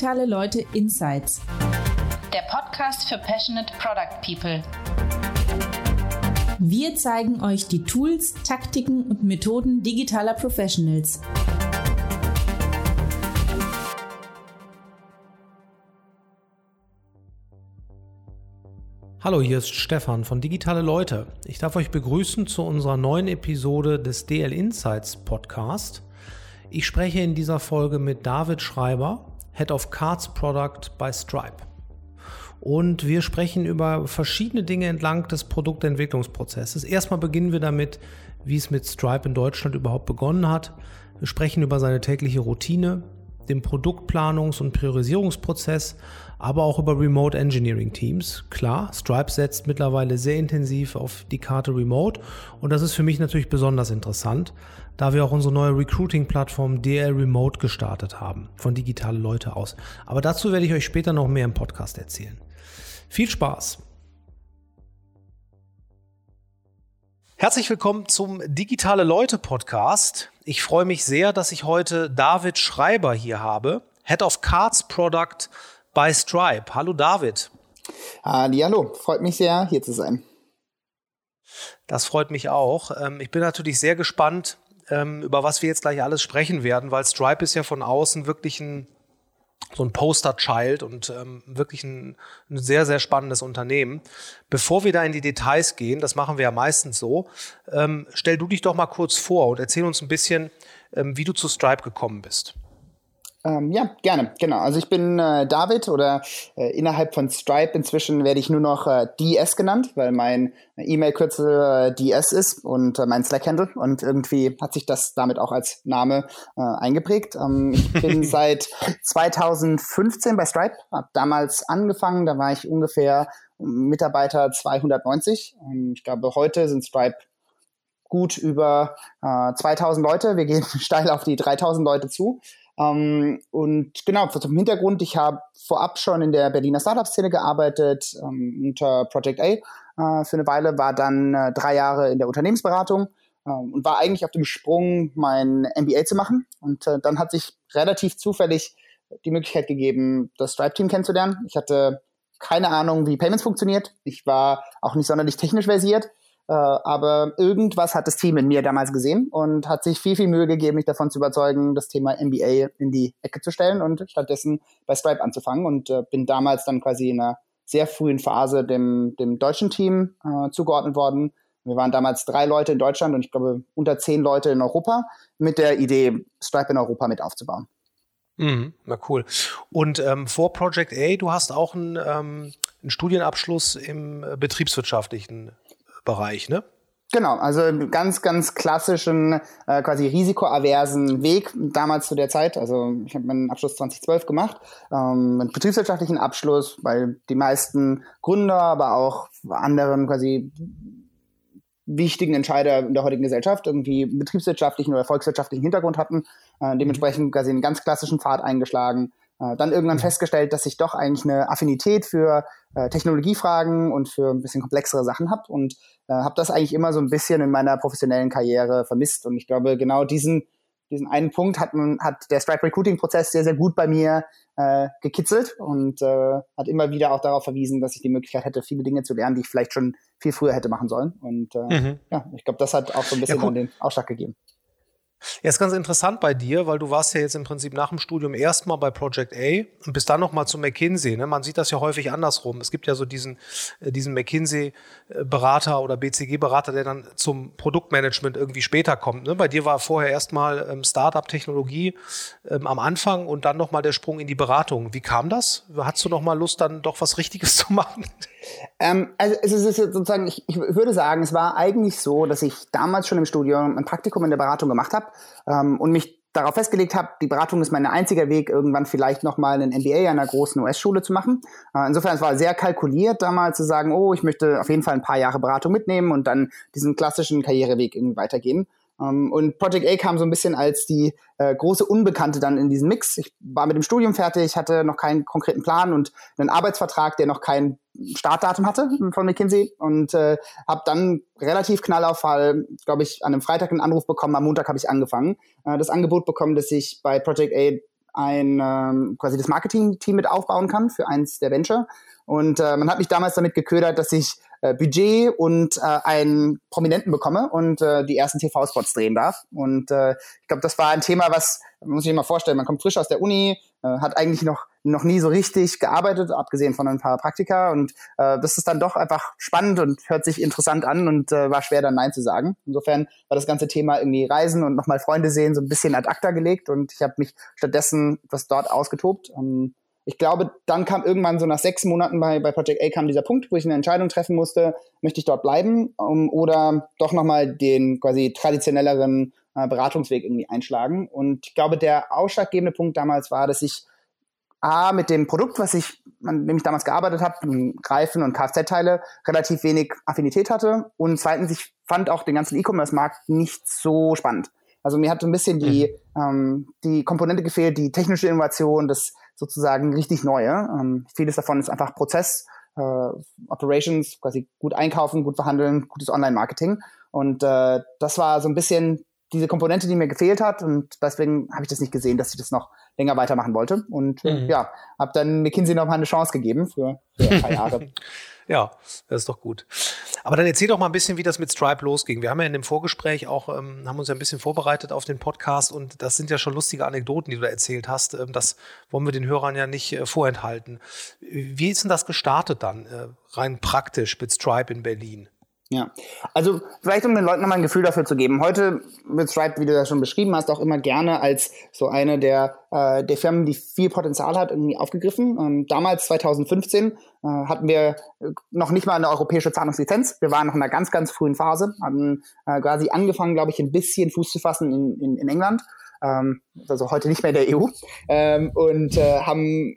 Digitale Leute Insights. Der Podcast für Passionate Product People. Wir zeigen euch die Tools, Taktiken und Methoden digitaler Professionals. Hallo, hier ist Stefan von Digitale Leute. Ich darf euch begrüßen zu unserer neuen Episode des DL Insights Podcast. Ich spreche in dieser Folge mit David Schreiber, Head of Cards Product bei Stripe. Und wir sprechen über verschiedene Dinge entlang des Produktentwicklungsprozesses. Erstmal beginnen wir damit, wie es mit Stripe in Deutschland überhaupt begonnen hat. Wir sprechen über seine tägliche Routine, den Produktplanungs- und Priorisierungsprozess, aber auch über Remote Engineering Teams. Klar, Stripe setzt mittlerweile sehr intensiv auf die Karte Remote und das ist für mich natürlich besonders interessant, da wir auch unsere neue Recruiting-Plattform DL Remote gestartet haben, von digitale Leute aus. Aber dazu werde ich euch später noch mehr im Podcast erzählen. Viel Spaß! Herzlich willkommen zum Digitale Leute Podcast. Ich freue mich sehr, dass ich heute David Schreiber hier habe, Head of Cards Product bei Stripe. Hallo David. Hallo, freut mich sehr, hier zu sein. Das freut mich auch. Ähm, ich bin natürlich sehr gespannt, über was wir jetzt gleich alles sprechen werden, weil Stripe ist ja von außen wirklich ein so ein Poster-Child und ähm, wirklich ein, ein, sehr, sehr spannendes Unternehmen. Bevor wir da in die Details gehen, das machen wir ja meistens so, ähm, stell du dich doch mal kurz vor und erzähl uns ein bisschen, ähm, wie du zu Stripe gekommen bist. Ähm, ja, gerne, genau. Also ich bin äh, David oder äh, innerhalb von Stripe inzwischen werde ich nur noch äh, DS genannt, weil mein E-Mail-Kürzel äh, DS ist und äh, mein Slack-Handle und irgendwie hat sich das damit auch als Name äh, eingeprägt. Ähm, ich bin seit 2015 bei Stripe, habe damals angefangen, da war ich ungefähr Mitarbeiter 290. Ähm, ich glaube, heute sind Stripe gut über 2000 Leute. Wir gehen steil auf die 3000 Leute zu. Ähm, und genau, zum Hintergrund, ich habe vorab schon in der Berliner Startup-Szene gearbeitet, ähm, unter Project A äh, für eine Weile, war dann äh, drei Jahre in der Unternehmensberatung äh, und war eigentlich auf dem Sprung, mein MBA zu machen. Und äh, dann hat sich relativ zufällig die Möglichkeit gegeben, das Stripe-Team kennenzulernen. Ich hatte keine Ahnung, wie Payments funktioniert. Ich war auch nicht sonderlich technisch versiert. Äh, aber irgendwas hat das Team in mir damals gesehen und hat sich viel, viel Mühe gegeben, mich davon zu überzeugen, das Thema MBA in die Ecke zu stellen und stattdessen bei Stripe anzufangen. Und äh, bin damals dann quasi in einer sehr frühen Phase dem, dem deutschen Team äh, zugeordnet worden. Wir waren damals drei Leute in Deutschland und ich glaube unter zehn Leute in Europa mit der Idee, Stripe in Europa mit aufzubauen. Mhm, na cool. Und ähm, vor Project A, du hast auch einen, ähm, einen Studienabschluss im äh, betriebswirtschaftlichen Bereich, ne? Genau, also ganz, ganz klassischen, äh, quasi risikoaversen Weg damals zu der Zeit. Also ich habe meinen Abschluss 2012 gemacht, ähm, einen betriebswirtschaftlichen Abschluss, weil die meisten Gründer, aber auch anderen quasi wichtigen Entscheider in der heutigen Gesellschaft irgendwie betriebswirtschaftlichen oder volkswirtschaftlichen Hintergrund hatten. Äh, dementsprechend quasi einen ganz klassischen Pfad eingeschlagen. Äh, dann irgendwann festgestellt, dass ich doch eigentlich eine Affinität für äh, Technologiefragen und für ein bisschen komplexere Sachen habe und äh, habe das eigentlich immer so ein bisschen in meiner professionellen Karriere vermisst. Und ich glaube, genau diesen, diesen einen Punkt hat, man, hat der Stripe Recruiting Prozess sehr, sehr gut bei mir äh, gekitzelt und äh, hat immer wieder auch darauf verwiesen, dass ich die Möglichkeit hätte, viele Dinge zu lernen, die ich vielleicht schon viel früher hätte machen sollen. Und äh, mhm. ja, ich glaube, das hat auch so ein bisschen ja, cool. den Ausschlag gegeben. Ja, ist ganz interessant bei dir, weil du warst ja jetzt im Prinzip nach dem Studium erstmal bei Project A und bist dann nochmal zu McKinsey. Ne? Man sieht das ja häufig andersrum. Es gibt ja so diesen, äh, diesen McKinsey-Berater oder BCG-Berater, der dann zum Produktmanagement irgendwie später kommt. Ne? Bei dir war vorher erstmal ähm, Startup-Technologie ähm, am Anfang und dann nochmal der Sprung in die Beratung. Wie kam das? Hattest du nochmal Lust, dann doch was Richtiges zu machen? Ähm, also es ist sozusagen, ich, ich, würde sagen, es war eigentlich so, dass ich damals schon im Studium ein Praktikum in der Beratung gemacht habe ähm, und mich darauf festgelegt habe, die Beratung ist mein einziger Weg, irgendwann vielleicht nochmal einen MBA an einer großen US-Schule zu machen. Äh, insofern, es war sehr kalkuliert damals zu sagen, oh, ich möchte auf jeden Fall ein paar Jahre Beratung mitnehmen und dann diesen klassischen Karriereweg irgendwie weitergehen. Ähm, und Project A kam so ein bisschen als die äh, große Unbekannte dann in diesem Mix. Ich war mit dem Studium fertig, hatte noch keinen konkreten Plan und einen Arbeitsvertrag, der noch kein Startdatum hatte von McKinsey und äh, habe dann relativ Knallauffall, glaube ich, an einem Freitag einen Anruf bekommen, am Montag habe ich angefangen, äh, das Angebot bekommen, dass ich bei Project A ein ähm, quasi das Marketing-Team mit aufbauen kann für eins der Venture. Und äh, man hat mich damals damit geködert, dass ich äh, Budget und äh, einen Prominenten bekomme und äh, die ersten TV-Spots drehen darf. Und äh, ich glaube, das war ein Thema, was, muss ich mir mal vorstellen, man kommt frisch aus der Uni, äh, hat eigentlich noch, noch nie so richtig gearbeitet, abgesehen von ein paar Praktika. Und äh, das ist dann doch einfach spannend und hört sich interessant an und äh, war schwer dann Nein zu sagen. Insofern war das ganze Thema irgendwie Reisen und nochmal Freunde sehen so ein bisschen ad acta gelegt und ich habe mich stattdessen was dort ausgetobt. Ähm, ich glaube, dann kam irgendwann so nach sechs Monaten bei, bei Project A kam dieser Punkt, wo ich eine Entscheidung treffen musste, möchte ich dort bleiben um, oder doch nochmal den quasi traditionelleren äh, Beratungsweg irgendwie einschlagen. Und ich glaube, der ausschlaggebende Punkt damals war, dass ich A, mit dem Produkt, was ich, an dem ich damals gearbeitet habe, Reifen und Kfz-Teile, relativ wenig Affinität hatte. Und zweitens, ich fand auch den ganzen E-Commerce-Markt nicht so spannend. Also mir hat so ein bisschen die, mhm. ähm, die Komponente gefehlt, die technische Innovation, das sozusagen richtig Neue. Ähm, vieles davon ist einfach Prozess, äh, Operations, quasi gut einkaufen, gut verhandeln, gutes Online-Marketing. Und äh, das war so ein bisschen diese Komponente, die mir gefehlt hat. Und deswegen habe ich das nicht gesehen, dass ich das noch länger weitermachen wollte. Und mhm. ja, habe dann McKinsey noch mal eine Chance gegeben für, für ein paar Jahre. Ja, das ist doch gut. Aber dann erzähl doch mal ein bisschen, wie das mit Stripe losging. Wir haben ja in dem Vorgespräch auch, ähm, haben uns ja ein bisschen vorbereitet auf den Podcast und das sind ja schon lustige Anekdoten, die du da erzählt hast. Ähm, das wollen wir den Hörern ja nicht äh, vorenthalten. Wie ist denn das gestartet dann, äh, rein praktisch mit Stripe in Berlin? Ja, also vielleicht um den Leuten nochmal ein Gefühl dafür zu geben. Heute wird Stripe, wie du das schon beschrieben hast, auch immer gerne als so eine der, äh, der Firmen, die viel Potenzial hat, irgendwie aufgegriffen. Ähm, damals, 2015, äh, hatten wir noch nicht mal eine europäische Zahlungslizenz. Wir waren noch in einer ganz, ganz frühen Phase, hatten äh, quasi angefangen, glaube ich, ein bisschen Fuß zu fassen in, in, in England. Ähm, also heute nicht mehr in der EU. Ähm, und äh, haben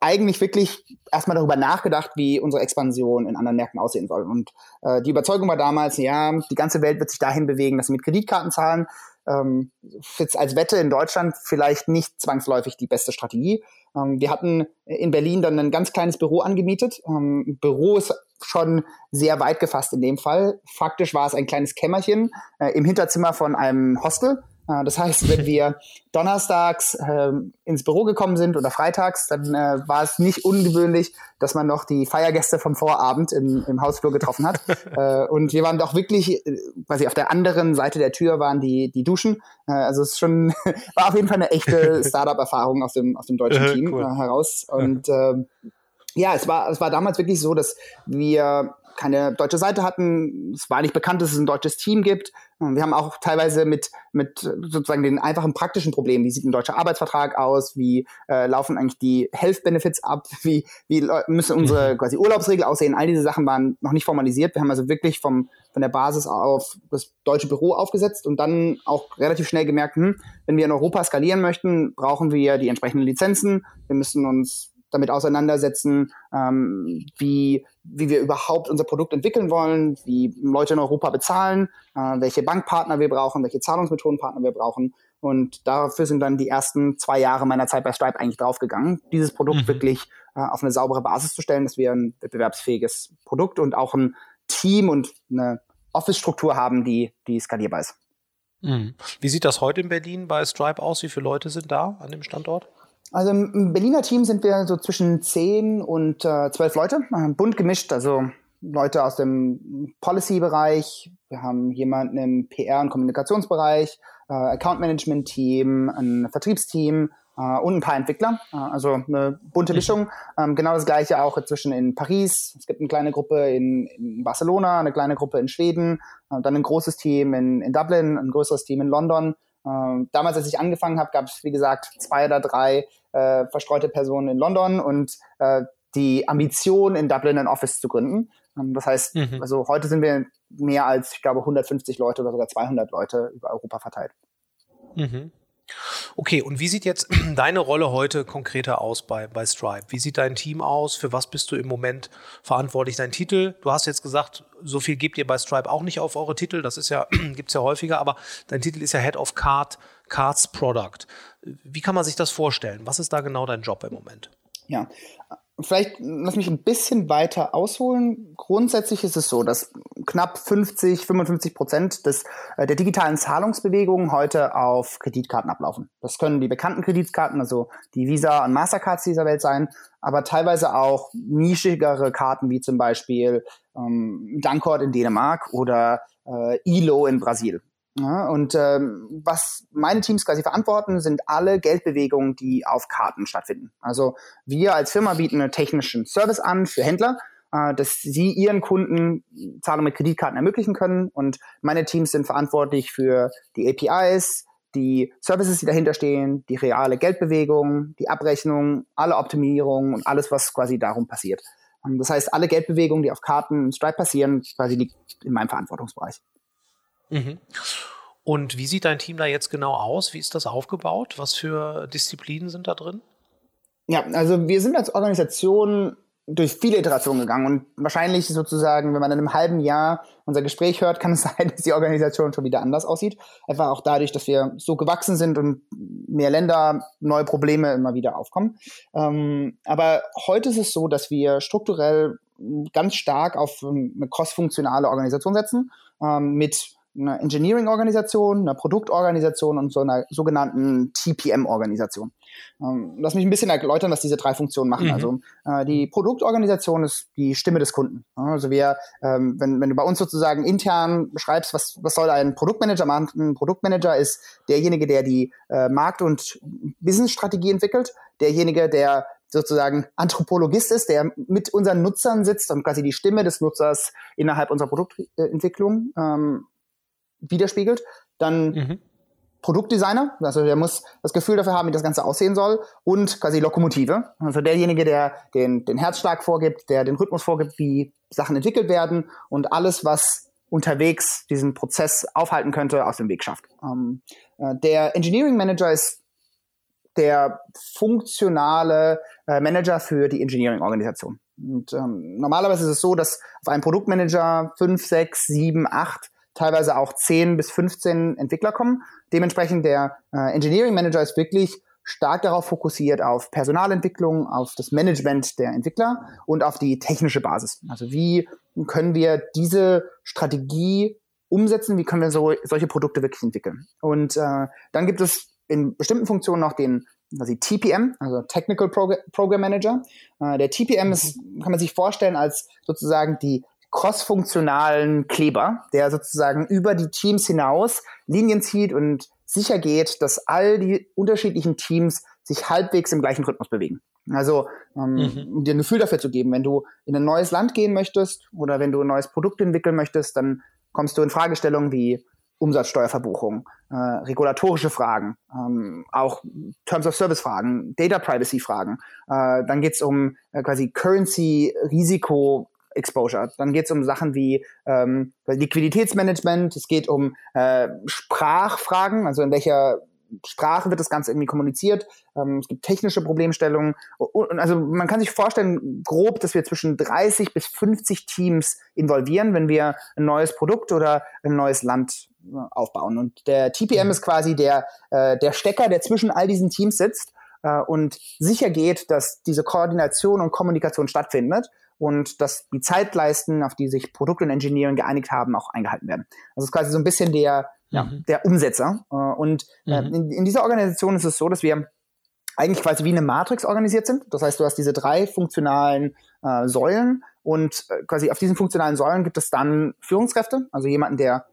eigentlich wirklich erstmal darüber nachgedacht, wie unsere Expansion in anderen Märkten aussehen soll. Und äh, die Überzeugung war damals, ja, die ganze Welt wird sich dahin bewegen, dass sie mit Kreditkarten zahlen. Ähm, jetzt als Wette in Deutschland vielleicht nicht zwangsläufig die beste Strategie. Ähm, wir hatten in Berlin dann ein ganz kleines Büro angemietet. Ähm, Büro ist schon sehr weit gefasst in dem Fall. Faktisch war es ein kleines Kämmerchen äh, im Hinterzimmer von einem Hostel das heißt, wenn wir donnerstags äh, ins Büro gekommen sind oder freitags, dann äh, war es nicht ungewöhnlich, dass man noch die Feiergäste vom Vorabend im, im Hausflur getroffen hat. äh, und wir waren doch wirklich, äh, quasi auf der anderen Seite der Tür waren die, die Duschen. Äh, also es ist schon, war auf jeden Fall eine echte Startup-Erfahrung aus dem, aus dem deutschen Team cool. äh, heraus. Und äh, ja, es war, es war damals wirklich so, dass wir keine deutsche Seite hatten. Es war nicht bekannt, dass es ein deutsches Team gibt. Wir haben auch teilweise mit, mit sozusagen den einfachen praktischen Problemen, wie sieht ein deutscher Arbeitsvertrag aus, wie äh, laufen eigentlich die Health Benefits ab, wie, wie müssen unsere quasi Urlaubsregeln aussehen. All diese Sachen waren noch nicht formalisiert. Wir haben also wirklich vom, von der Basis auf das deutsche Büro aufgesetzt und dann auch relativ schnell gemerkt, hm, wenn wir in Europa skalieren möchten, brauchen wir die entsprechenden Lizenzen. Wir müssen uns damit auseinandersetzen, ähm, wie, wie wir überhaupt unser Produkt entwickeln wollen, wie Leute in Europa bezahlen, äh, welche Bankpartner wir brauchen, welche Zahlungsmethodenpartner wir brauchen. Und dafür sind dann die ersten zwei Jahre meiner Zeit bei Stripe eigentlich draufgegangen, dieses Produkt mhm. wirklich äh, auf eine saubere Basis zu stellen, dass wir ein wettbewerbsfähiges Produkt und auch ein Team und eine Office-Struktur haben, die, die skalierbar ist. Mhm. Wie sieht das heute in Berlin bei Stripe aus? Wie viele Leute sind da an dem Standort? Also im Berliner Team sind wir so zwischen zehn und äh, zwölf Leute, äh, bunt gemischt, also Leute aus dem Policy-Bereich, wir haben jemanden im PR- und Kommunikationsbereich, äh, Account-Management-Team, ein Vertriebsteam äh, und ein paar Entwickler. Äh, also eine bunte. Mischung. Ähm, genau das gleiche auch inzwischen in Paris. Es gibt eine kleine Gruppe in, in Barcelona, eine kleine Gruppe in Schweden, äh, dann ein großes Team in, in Dublin, ein größeres Team in London. Ähm, damals, als ich angefangen habe, gab es, wie gesagt, zwei oder drei äh, verstreute Personen in London und äh, die Ambition, in Dublin ein Office zu gründen. Ähm, das heißt, mhm. also heute sind wir mehr als, ich glaube, 150 Leute oder sogar 200 Leute über Europa verteilt. Mhm. Okay, und wie sieht jetzt deine Rolle heute konkreter aus bei, bei Stripe? Wie sieht dein Team aus? Für was bist du im Moment verantwortlich? Dein Titel, du hast jetzt gesagt, so viel gebt ihr bei Stripe auch nicht auf eure Titel, das ist ja, gibt es ja häufiger, aber dein Titel ist ja Head of Card, Cards Product. Wie kann man sich das vorstellen? Was ist da genau dein Job im Moment? Ja, vielleicht lass mich ein bisschen weiter ausholen. Grundsätzlich ist es so, dass knapp 50, 55 Prozent des, äh, der digitalen Zahlungsbewegungen heute auf Kreditkarten ablaufen. Das können die bekannten Kreditkarten, also die Visa und Mastercards dieser Welt sein, aber teilweise auch nischigere Karten wie zum Beispiel ähm, Dankort in Dänemark oder äh, ILO in Brasil. Ja, und ähm, was meine Teams quasi verantworten, sind alle Geldbewegungen, die auf Karten stattfinden. Also wir als Firma bieten einen technischen Service an für Händler, äh, dass sie ihren Kunden Zahlung mit Kreditkarten ermöglichen können. Und meine Teams sind verantwortlich für die APIs, die Services, die dahinter stehen, die reale Geldbewegung, die Abrechnung, alle Optimierungen und alles, was quasi darum passiert. Und das heißt, alle Geldbewegungen, die auf Karten und Stripe passieren, quasi liegt in meinem Verantwortungsbereich. Mhm. Und wie sieht dein Team da jetzt genau aus? Wie ist das aufgebaut? Was für Disziplinen sind da drin? Ja, also wir sind als Organisation durch viele Iterationen gegangen und wahrscheinlich sozusagen, wenn man in einem halben Jahr unser Gespräch hört, kann es sein, dass die Organisation schon wieder anders aussieht. Einfach auch dadurch, dass wir so gewachsen sind und mehr Länder, neue Probleme immer wieder aufkommen. Ähm, aber heute ist es so, dass wir strukturell ganz stark auf eine cross-funktionale Organisation setzen ähm, mit einer Engineering-Organisation, einer Produktorganisation und so einer sogenannten TPM-Organisation. Ähm, lass mich ein bisschen erläutern, was diese drei Funktionen machen. Mhm. Also äh, die Produktorganisation ist die Stimme des Kunden. Also wir, ähm, wenn, wenn du bei uns sozusagen intern beschreibst, was, was soll ein Produktmanager machen? Ein Produktmanager ist derjenige, der die äh, Markt- und Businessstrategie entwickelt, derjenige, der sozusagen Anthropologist ist, der mit unseren Nutzern sitzt und quasi die Stimme des Nutzers innerhalb unserer Produktentwicklung ähm, widerspiegelt. Dann mhm. Produktdesigner, also der muss das Gefühl dafür haben, wie das Ganze aussehen soll und quasi Lokomotive, also derjenige, der den, den Herzschlag vorgibt, der den Rhythmus vorgibt, wie Sachen entwickelt werden und alles, was unterwegs diesen Prozess aufhalten könnte, aus dem Weg schafft. Ähm, äh, der Engineering Manager ist der funktionale äh, Manager für die Engineering-Organisation. Und ähm, normalerweise ist es so, dass auf einem Produktmanager fünf, sechs, sieben, acht teilweise auch 10 bis 15 Entwickler kommen. Dementsprechend der äh, Engineering Manager ist wirklich stark darauf fokussiert auf Personalentwicklung, auf das Management der Entwickler und auf die technische Basis. Also wie können wir diese Strategie umsetzen, wie können wir so, solche Produkte wirklich entwickeln. Und äh, dann gibt es in bestimmten Funktionen noch den also TPM, also Technical Prog Program Manager. Äh, der TPM ist, kann man sich vorstellen als sozusagen die crossfunktionalen Kleber, der sozusagen über die Teams hinaus Linien zieht und sicher geht, dass all die unterschiedlichen Teams sich halbwegs im gleichen Rhythmus bewegen. Also ähm, mhm. um dir ein Gefühl dafür zu geben, wenn du in ein neues Land gehen möchtest oder wenn du ein neues Produkt entwickeln möchtest, dann kommst du in Fragestellungen wie Umsatzsteuerverbuchung, äh, regulatorische Fragen, ähm, auch Terms of Service Fragen, Data Privacy Fragen. Äh, dann geht's um äh, quasi Currency Risiko Exposure. Dann geht es um Sachen wie ähm, Liquiditätsmanagement, es geht um äh, Sprachfragen, also in welcher Sprache wird das Ganze irgendwie kommuniziert. Ähm, es gibt technische Problemstellungen. Und, also man kann sich vorstellen, grob, dass wir zwischen 30 bis 50 Teams involvieren, wenn wir ein neues Produkt oder ein neues Land äh, aufbauen. Und der TPM mhm. ist quasi der, äh, der Stecker, der zwischen all diesen Teams sitzt äh, und sicher geht, dass diese Koordination und Kommunikation stattfindet und dass die Zeitleisten, auf die sich Produkt und Engineering geeinigt haben, auch eingehalten werden. Das ist quasi so ein bisschen der, ja, mhm. der Umsetzer. Äh, und äh, mhm. in, in dieser Organisation ist es so, dass wir eigentlich quasi wie eine Matrix organisiert sind. Das heißt, du hast diese drei funktionalen äh, Säulen und äh, quasi auf diesen funktionalen Säulen gibt es dann Führungskräfte, also jemanden, der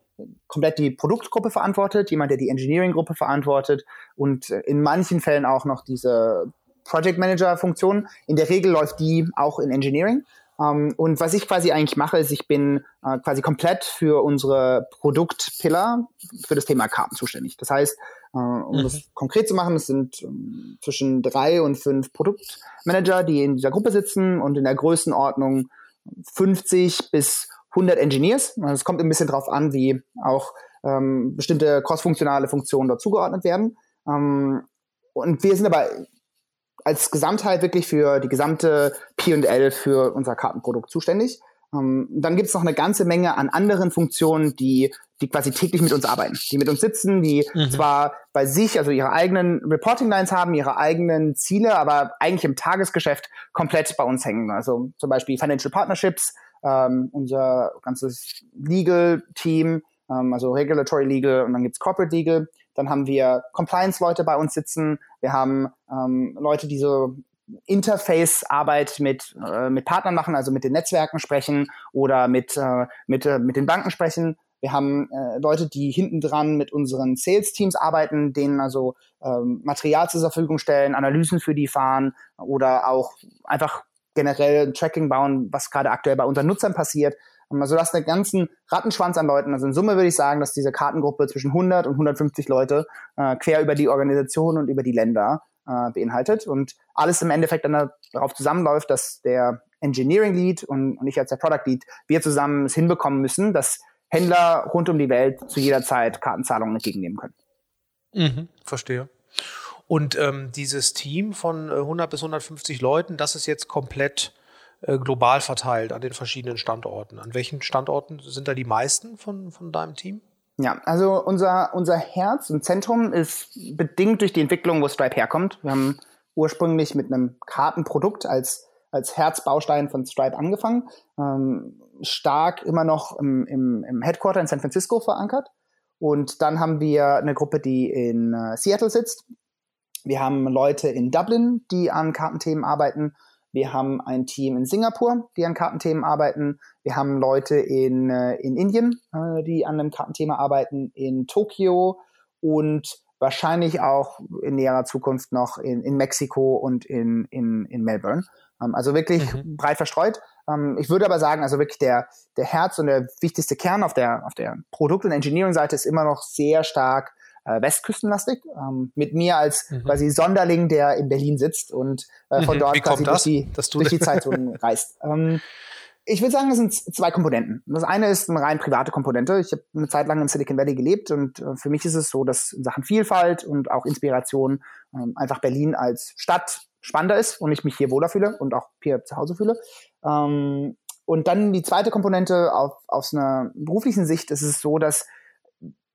komplett die Produktgruppe verantwortet, jemand, der die Engineering-Gruppe verantwortet und in manchen Fällen auch noch diese Project Manager Funktion. In der Regel läuft die auch in Engineering. Um, ähm, und was ich quasi eigentlich mache, ist, ich bin uh, quasi komplett für unsere Produktpillar für das Thema Karten zuständig. Das heißt, uh, um mhm. das konkret zu machen, es sind um, ähm, zwischen drei und fünf Produktmanager, die in dieser Gruppe sitzen und in der Größenordnung 50 bis 100 Engineers. Also es kommt ein bisschen drauf an, wie auch ähm, bestimmte crossfunktionale Funktionen dort zugeordnet werden. und wir sind aber als Gesamtheit wirklich für die gesamte P&L für unser Kartenprodukt zuständig. Ähm, dann gibt es noch eine ganze Menge an anderen Funktionen, die, die quasi täglich mit uns arbeiten, die mit uns sitzen, die mhm. zwar bei sich, also ihre eigenen Reporting-Lines haben, ihre eigenen Ziele, aber eigentlich im Tagesgeschäft komplett bei uns hängen. Also zum Beispiel Financial Partnerships, ähm, unser ganzes Legal-Team, ähm, also Regulatory Legal und dann gibt's Corporate Legal. Dann haben wir Compliance-Leute bei uns sitzen. Wir haben ähm, Leute, die so Interface-Arbeit mit, äh, mit Partnern machen, also mit den Netzwerken sprechen oder mit, äh, mit, äh, mit den Banken sprechen. Wir haben äh, Leute, die hinten dran mit unseren Sales-Teams arbeiten, denen also ähm, Material zur Verfügung stellen, Analysen für die fahren oder auch einfach generell Tracking bauen, was gerade aktuell bei unseren Nutzern passiert. Also das ist einen ganzen Rattenschwanz an Leuten. Also in Summe würde ich sagen, dass diese Kartengruppe zwischen 100 und 150 Leute äh, quer über die Organisation und über die Länder äh, beinhaltet und alles im Endeffekt dann darauf zusammenläuft, dass der Engineering Lead und, und ich als der Product Lead, wir zusammen es hinbekommen müssen, dass Händler rund um die Welt zu jeder Zeit Kartenzahlungen entgegennehmen können. Mhm, verstehe. Und ähm, dieses Team von 100 äh, bis 150 Leuten, das ist jetzt komplett global verteilt an den verschiedenen Standorten. An welchen Standorten sind da die meisten von, von deinem Team? Ja, also unser, unser Herz und Zentrum ist bedingt durch die Entwicklung, wo Stripe herkommt. Wir haben ursprünglich mit einem Kartenprodukt als, als Herzbaustein von Stripe angefangen. Ähm, stark immer noch im, im, im Headquarter in San Francisco verankert. Und dann haben wir eine Gruppe, die in äh, Seattle sitzt. Wir haben Leute in Dublin, die an Kartenthemen arbeiten. Wir haben ein Team in Singapur, die an Kartenthemen arbeiten. Wir haben Leute in, äh, in Indien, äh, die an einem Kartenthema arbeiten, in Tokio und wahrscheinlich auch in näherer Zukunft noch in, in Mexiko und in, in, in Melbourne. Ähm, also wirklich mhm. breit verstreut. Ähm, ich würde aber sagen, also wirklich der, der Herz und der wichtigste Kern auf der, auf der Produkt- und Engineering-Seite ist immer noch sehr stark äh, westküstenlastig. Ähm, mit mir als mhm. quasi Sonderling, der in Berlin sitzt und äh, von mhm. dort quasi durch die, durch die Zeitung reist. Ähm, ich würde sagen, es sind zwei Komponenten. Das eine ist eine rein private Komponente. Ich habe eine Zeit lang im Silicon Valley gelebt und äh, für mich ist es so, dass in Sachen Vielfalt und auch Inspiration ähm, einfach Berlin als Stadt spannender ist und ich mich hier wohler fühle und auch hier zu Hause fühle. Ähm, und dann die zweite Komponente auf, aus einer beruflichen Sicht ist es so, dass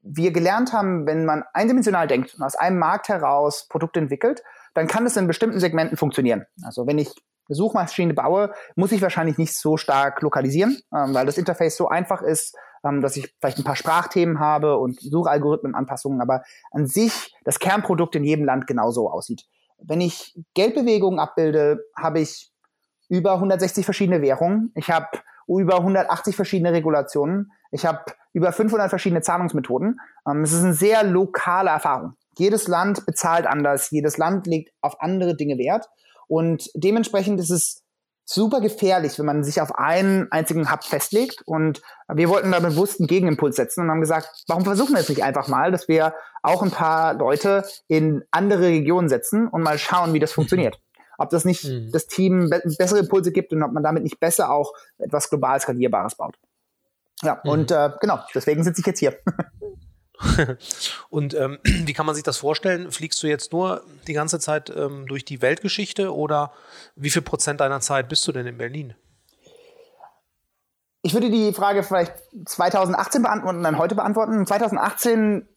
wir gelernt haben, wenn man eindimensional denkt und aus einem Markt heraus Produkte entwickelt, dann kann es in bestimmten Segmenten funktionieren. Also wenn ich eine Suchmaschine baue, muss ich wahrscheinlich nicht so stark lokalisieren, ähm, weil das Interface so einfach ist, ähm, dass ich vielleicht ein paar Sprachthemen habe und Suchalgorithmenanpassungen, aber an sich das Kernprodukt in jedem Land genauso aussieht. Wenn ich Geldbewegungen abbilde, habe ich über 160 verschiedene Währungen. Ich habe über 180 verschiedene Regulationen. Ich habe über 500 verschiedene Zahlungsmethoden. Ähm, es ist eine sehr lokale Erfahrung. Jedes Land bezahlt anders, jedes Land legt auf andere Dinge Wert und dementsprechend ist es super gefährlich, wenn man sich auf einen einzigen Hub festlegt. Und wir wollten da bewusst einen Gegenimpuls setzen und haben gesagt, warum versuchen wir es nicht einfach mal, dass wir auch ein paar Leute in andere Regionen setzen und mal schauen, wie das funktioniert. Ob das nicht mhm. das Team be bessere Impulse gibt und ob man damit nicht besser auch etwas global skalierbares baut. Ja, mhm. und äh, genau, deswegen sitze ich jetzt hier. und ähm, wie kann man sich das vorstellen? Fliegst du jetzt nur die ganze Zeit ähm, durch die Weltgeschichte oder wie viel Prozent deiner Zeit bist du denn in Berlin? Ich würde die Frage vielleicht 2018 beantworten und dann heute beantworten. 2018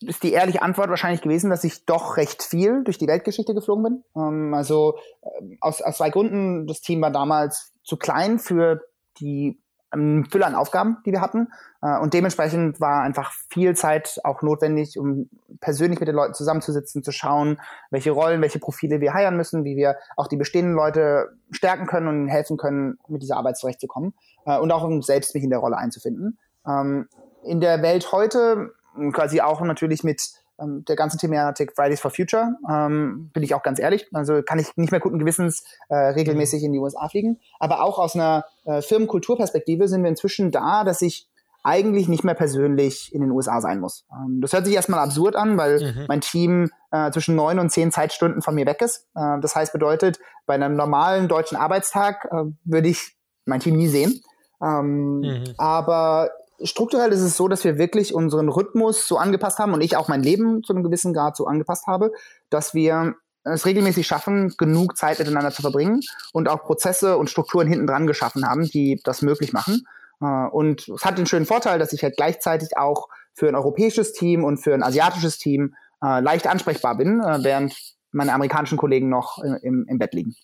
ist die ehrliche Antwort wahrscheinlich gewesen, dass ich doch recht viel durch die Weltgeschichte geflogen bin. Ähm, also äh, aus, aus zwei Gründen. Das Team war damals zu klein für die ähm, Fülle an Aufgaben, die wir hatten. Äh, und dementsprechend war einfach viel Zeit auch notwendig, um persönlich mit den Leuten zusammenzusitzen, zu schauen, welche Rollen, welche Profile wir heiern müssen, wie wir auch die bestehenden Leute stärken können und helfen können, mit dieser Arbeit zurechtzukommen. Äh, und auch um selbst mich in der Rolle einzufinden. Ähm, in der Welt heute, quasi auch natürlich mit ähm, der ganzen Thematik Fridays for Future, ähm, bin ich auch ganz ehrlich. Also kann ich nicht mehr guten Gewissens äh, regelmäßig mhm. in die USA fliegen. Aber auch aus einer äh, Firmenkulturperspektive sind wir inzwischen da, dass ich eigentlich nicht mehr persönlich in den USA sein muss. Ähm, das hört sich erstmal absurd an, weil mhm. mein Team äh, zwischen neun und zehn Zeitstunden von mir weg ist. Äh, das heißt, bedeutet, bei einem normalen deutschen Arbeitstag äh, würde ich mein Team nie sehen. Ähm, mhm. Aber strukturell ist es so, dass wir wirklich unseren Rhythmus so angepasst haben und ich auch mein Leben zu einem gewissen Grad so angepasst habe, dass wir es regelmäßig schaffen, genug Zeit miteinander zu verbringen und auch Prozesse und Strukturen hinten dran geschaffen haben, die das möglich machen. Äh, und es hat den schönen Vorteil, dass ich halt gleichzeitig auch für ein europäisches Team und für ein asiatisches Team äh, leicht ansprechbar bin, äh, während meine amerikanischen Kollegen noch im, im Bett liegen.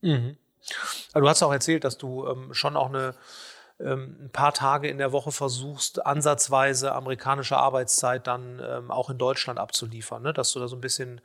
Mhm. du hast auch erzählt, dass du ähm, schon auch eine, ein paar Tage in der Woche versuchst, ansatzweise amerikanische Arbeitszeit dann ähm, auch in Deutschland abzuliefern, ne? dass du da so ein bisschen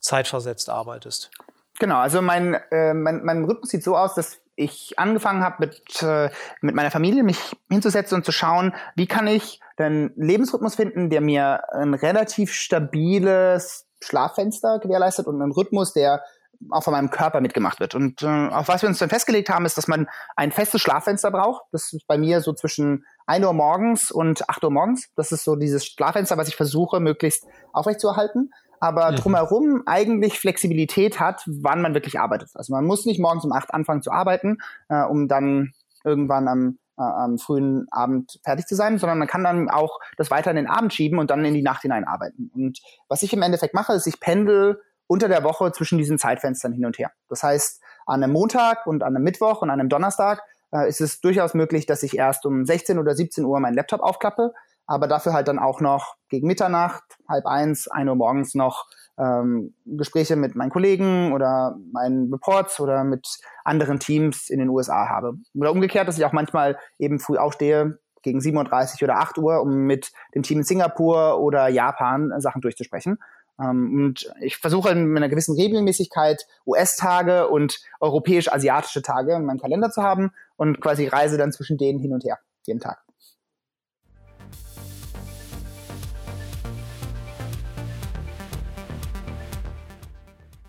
zeitversetzt arbeitest. Genau, also mein, äh, mein, mein Rhythmus sieht so aus, dass ich angefangen habe, mit, äh, mit meiner Familie mich hinzusetzen und zu schauen, wie kann ich einen Lebensrhythmus finden, der mir ein relativ stabiles Schlaffenster gewährleistet und einen Rhythmus, der auch von meinem Körper mitgemacht wird. Und äh, auf was wir uns dann festgelegt haben, ist, dass man ein festes Schlaffenster braucht. Das ist bei mir so zwischen 1 Uhr morgens und 8 Uhr morgens. Das ist so dieses Schlaffenster, was ich versuche, möglichst aufrechtzuerhalten. Aber mhm. drumherum eigentlich Flexibilität hat, wann man wirklich arbeitet. Also man muss nicht morgens um 8 anfangen zu arbeiten, äh, um dann irgendwann am, äh, am frühen Abend fertig zu sein, sondern man kann dann auch das weiter in den Abend schieben und dann in die Nacht hinein arbeiten. Und was ich im Endeffekt mache, ist, ich pendel unter der Woche zwischen diesen Zeitfenstern hin und her. Das heißt, an einem Montag und an einem Mittwoch und an einem Donnerstag äh, ist es durchaus möglich, dass ich erst um 16 oder 17 Uhr meinen Laptop aufklappe, aber dafür halt dann auch noch gegen Mitternacht, halb eins, ein Uhr morgens noch ähm, Gespräche mit meinen Kollegen oder meinen Reports oder mit anderen Teams in den USA habe. Oder umgekehrt, dass ich auch manchmal eben früh aufstehe, gegen 37 oder 8 Uhr, um mit dem Team in Singapur oder Japan Sachen durchzusprechen. Ähm, und ich versuche mit einer gewissen Regelmäßigkeit US-Tage und europäisch-asiatische Tage in meinem Kalender zu haben und quasi reise dann zwischen denen hin und her, jeden Tag.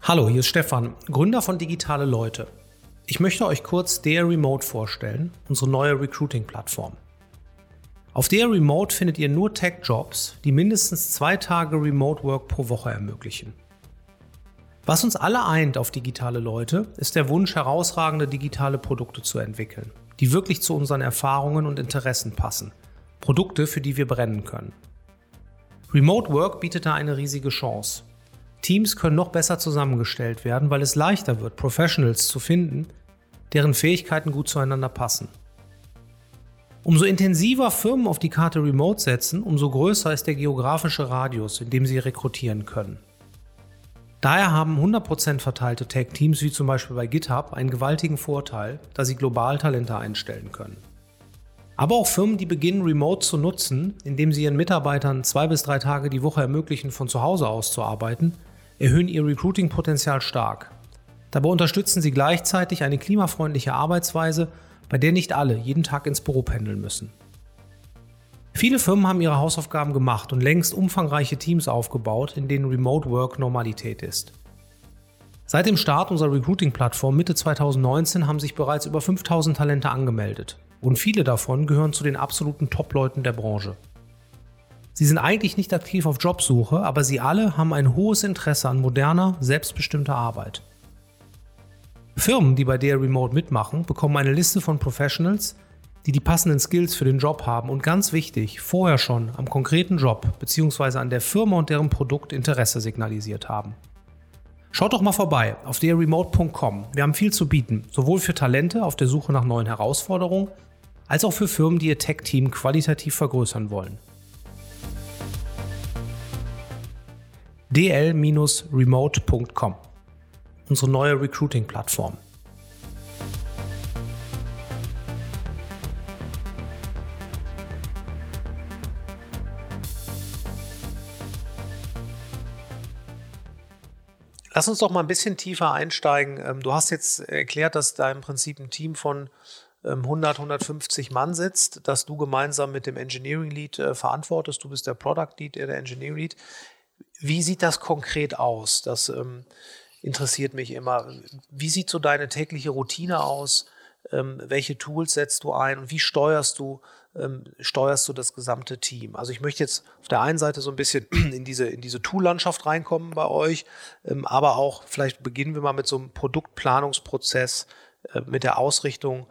Hallo, hier ist Stefan, Gründer von Digitale Leute. Ich möchte euch kurz der Remote vorstellen, unsere neue Recruiting-Plattform. Auf der Remote findet ihr nur Tech-Jobs, die mindestens zwei Tage Remote Work pro Woche ermöglichen. Was uns alle eint auf digitale Leute, ist der Wunsch, herausragende digitale Produkte zu entwickeln, die wirklich zu unseren Erfahrungen und Interessen passen. Produkte, für die wir brennen können. Remote Work bietet da eine riesige Chance. Teams können noch besser zusammengestellt werden, weil es leichter wird, Professionals zu finden, deren Fähigkeiten gut zueinander passen. Umso intensiver Firmen auf die Karte Remote setzen, umso größer ist der geografische Radius, in dem sie rekrutieren können. Daher haben 100% verteilte Tech-Teams wie zum Beispiel bei GitHub einen gewaltigen Vorteil, da sie global Talente einstellen können. Aber auch Firmen, die beginnen, Remote zu nutzen, indem sie ihren Mitarbeitern zwei bis drei Tage die Woche ermöglichen, von zu Hause aus zu arbeiten, erhöhen ihr Recruiting-Potenzial stark. Dabei unterstützen sie gleichzeitig eine klimafreundliche Arbeitsweise bei der nicht alle jeden Tag ins Büro pendeln müssen. Viele Firmen haben ihre Hausaufgaben gemacht und längst umfangreiche Teams aufgebaut, in denen Remote Work Normalität ist. Seit dem Start unserer Recruiting-Plattform Mitte 2019 haben sich bereits über 5000 Talente angemeldet und viele davon gehören zu den absoluten Top-Leuten der Branche. Sie sind eigentlich nicht aktiv auf Jobsuche, aber sie alle haben ein hohes Interesse an moderner, selbstbestimmter Arbeit. Firmen, die bei der Remote mitmachen, bekommen eine Liste von Professionals, die die passenden Skills für den Job haben und ganz wichtig, vorher schon am konkreten Job bzw. an der Firma und deren Produkt Interesse signalisiert haben. Schaut doch mal vorbei auf derremote.com. Wir haben viel zu bieten, sowohl für Talente auf der Suche nach neuen Herausforderungen, als auch für Firmen, die ihr Tech-Team qualitativ vergrößern wollen. dl-remote.com unsere neue Recruiting-Plattform. Lass uns doch mal ein bisschen tiefer einsteigen. Ähm, du hast jetzt erklärt, dass da im Prinzip ein Team von 100, ähm, 150 Mann sitzt, dass du gemeinsam mit dem Engineering Lead äh, verantwortest. Du bist der Product Lead, der Engineering Lead. Wie sieht das konkret aus? Das, ähm, interessiert mich immer. Wie sieht so deine tägliche Routine aus? Ähm, welche Tools setzt du ein und wie steuerst du, ähm, steuerst du das gesamte Team? Also ich möchte jetzt auf der einen Seite so ein bisschen in diese, in diese Tool-Landschaft reinkommen bei euch, ähm, aber auch vielleicht beginnen wir mal mit so einem Produktplanungsprozess, äh, mit der Ausrichtung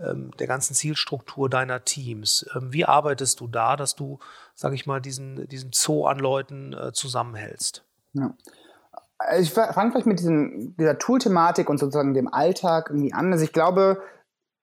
ähm, der ganzen Zielstruktur deiner Teams. Ähm, wie arbeitest du da, dass du, sage ich mal, diesen, diesen Zoo an Leuten äh, zusammenhältst? Ja. Also ich fange vielleicht mit diesem, dieser Tool-Thematik und sozusagen dem Alltag irgendwie an. Also ich glaube,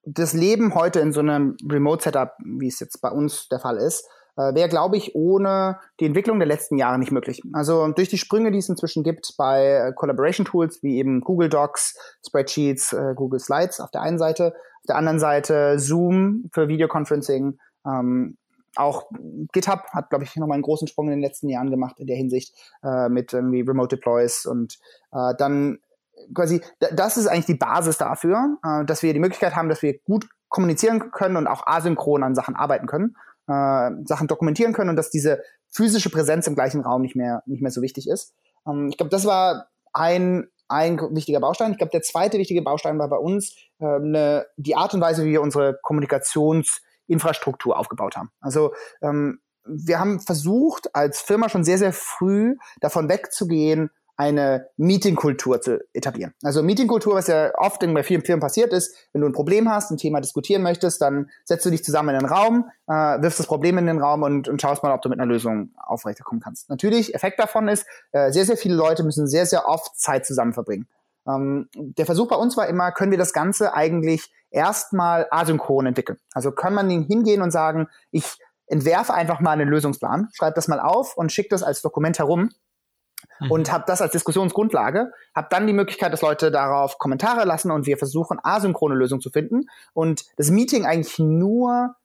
das Leben heute in so einem Remote-Setup, wie es jetzt bei uns der Fall ist, äh, wäre, glaube ich, ohne die Entwicklung der letzten Jahre nicht möglich. Also durch die Sprünge, die es inzwischen gibt bei äh, Collaboration Tools wie eben Google Docs, Spreadsheets, äh, Google Slides auf der einen Seite, auf der anderen Seite Zoom für Videoconferencing, ähm, auch GitHub hat, glaube ich, nochmal einen großen Sprung in den letzten Jahren gemacht in der Hinsicht äh, mit irgendwie Remote Deploys und äh, dann quasi, das ist eigentlich die Basis dafür, äh, dass wir die Möglichkeit haben, dass wir gut kommunizieren können und auch asynchron an Sachen arbeiten können äh, Sachen dokumentieren können und dass diese physische Präsenz im gleichen Raum nicht mehr, nicht mehr so wichtig ist. Ähm, ich glaube, das war ein, ein wichtiger Baustein. Ich glaube, der zweite wichtige Baustein war bei uns äh, ne, die Art und Weise, wie wir unsere Kommunikationsinfrastruktur aufgebaut haben. Also ähm, wir haben versucht, als Firma schon sehr, sehr früh davon wegzugehen, eine Meetingkultur zu etablieren. Also Meetingkultur, was ja oft bei vielen Firmen passiert ist, wenn du ein Problem hast, ein Thema diskutieren möchtest, dann setzt du dich zusammen in den Raum, äh, wirfst das Problem in den Raum und, und schaust mal, ob du mit einer Lösung aufrechterkommen kannst. Natürlich, Effekt davon ist, äh, sehr, sehr viele Leute müssen sehr, sehr oft Zeit zusammen verbringen. Ähm, der Versuch bei uns war immer, können wir das Ganze eigentlich erstmal asynchron entwickeln. Also kann man hingehen und sagen, ich entwerfe einfach mal einen Lösungsplan, schreibe das mal auf und schicke das als Dokument herum mhm. und habe das als Diskussionsgrundlage, habe dann die Möglichkeit, dass Leute darauf Kommentare lassen und wir versuchen, asynchrone Lösungen zu finden und das Meeting eigentlich nur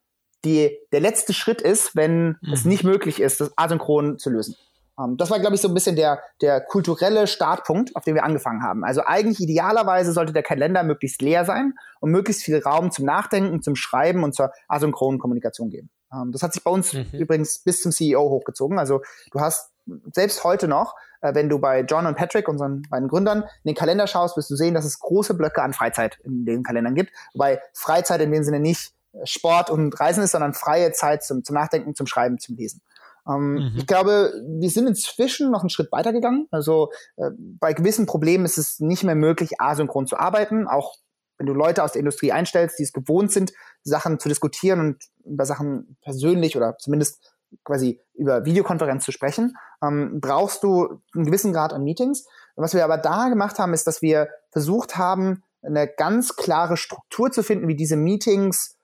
die, der letzte Schritt ist, wenn mhm. es nicht möglich ist, das asynchron zu lösen. Ähm, das war, glaube ich, so ein bisschen der, der kulturelle Startpunkt, auf dem wir angefangen haben. Also eigentlich idealerweise sollte der Kalender möglichst leer sein und möglichst viel Raum zum Nachdenken, zum Schreiben und zur asynchronen Kommunikation geben. Ähm, das hat sich bei uns mhm. übrigens bis zum CEO hochgezogen. Also du hast selbst heute noch, äh, wenn du bei John und Patrick, unseren beiden Gründern, in den Kalender schaust, wirst du sehen, dass es große Blöcke an Freizeit in den Kalendern gibt. Wobei Freizeit in dem Sinne nicht Sport und Reisen ist, sondern freie Zeit zum, zum Nachdenken, zum Schreiben, zum Lesen. Ähm, mhm. Ich glaube, wir sind inzwischen noch einen Schritt weitergegangen. Also äh, bei gewissen Problemen ist es nicht mehr möglich, asynchron zu arbeiten. Auch wenn du Leute aus der Industrie einstellst, die es gewohnt sind, Sachen zu diskutieren und über Sachen persönlich oder zumindest quasi über Videokonferenz zu sprechen, ähm, brauchst du einen gewissen Grad an Meetings. Was wir aber da gemacht haben, ist, dass wir versucht haben, eine ganz klare Struktur zu finden, wie diese Meetings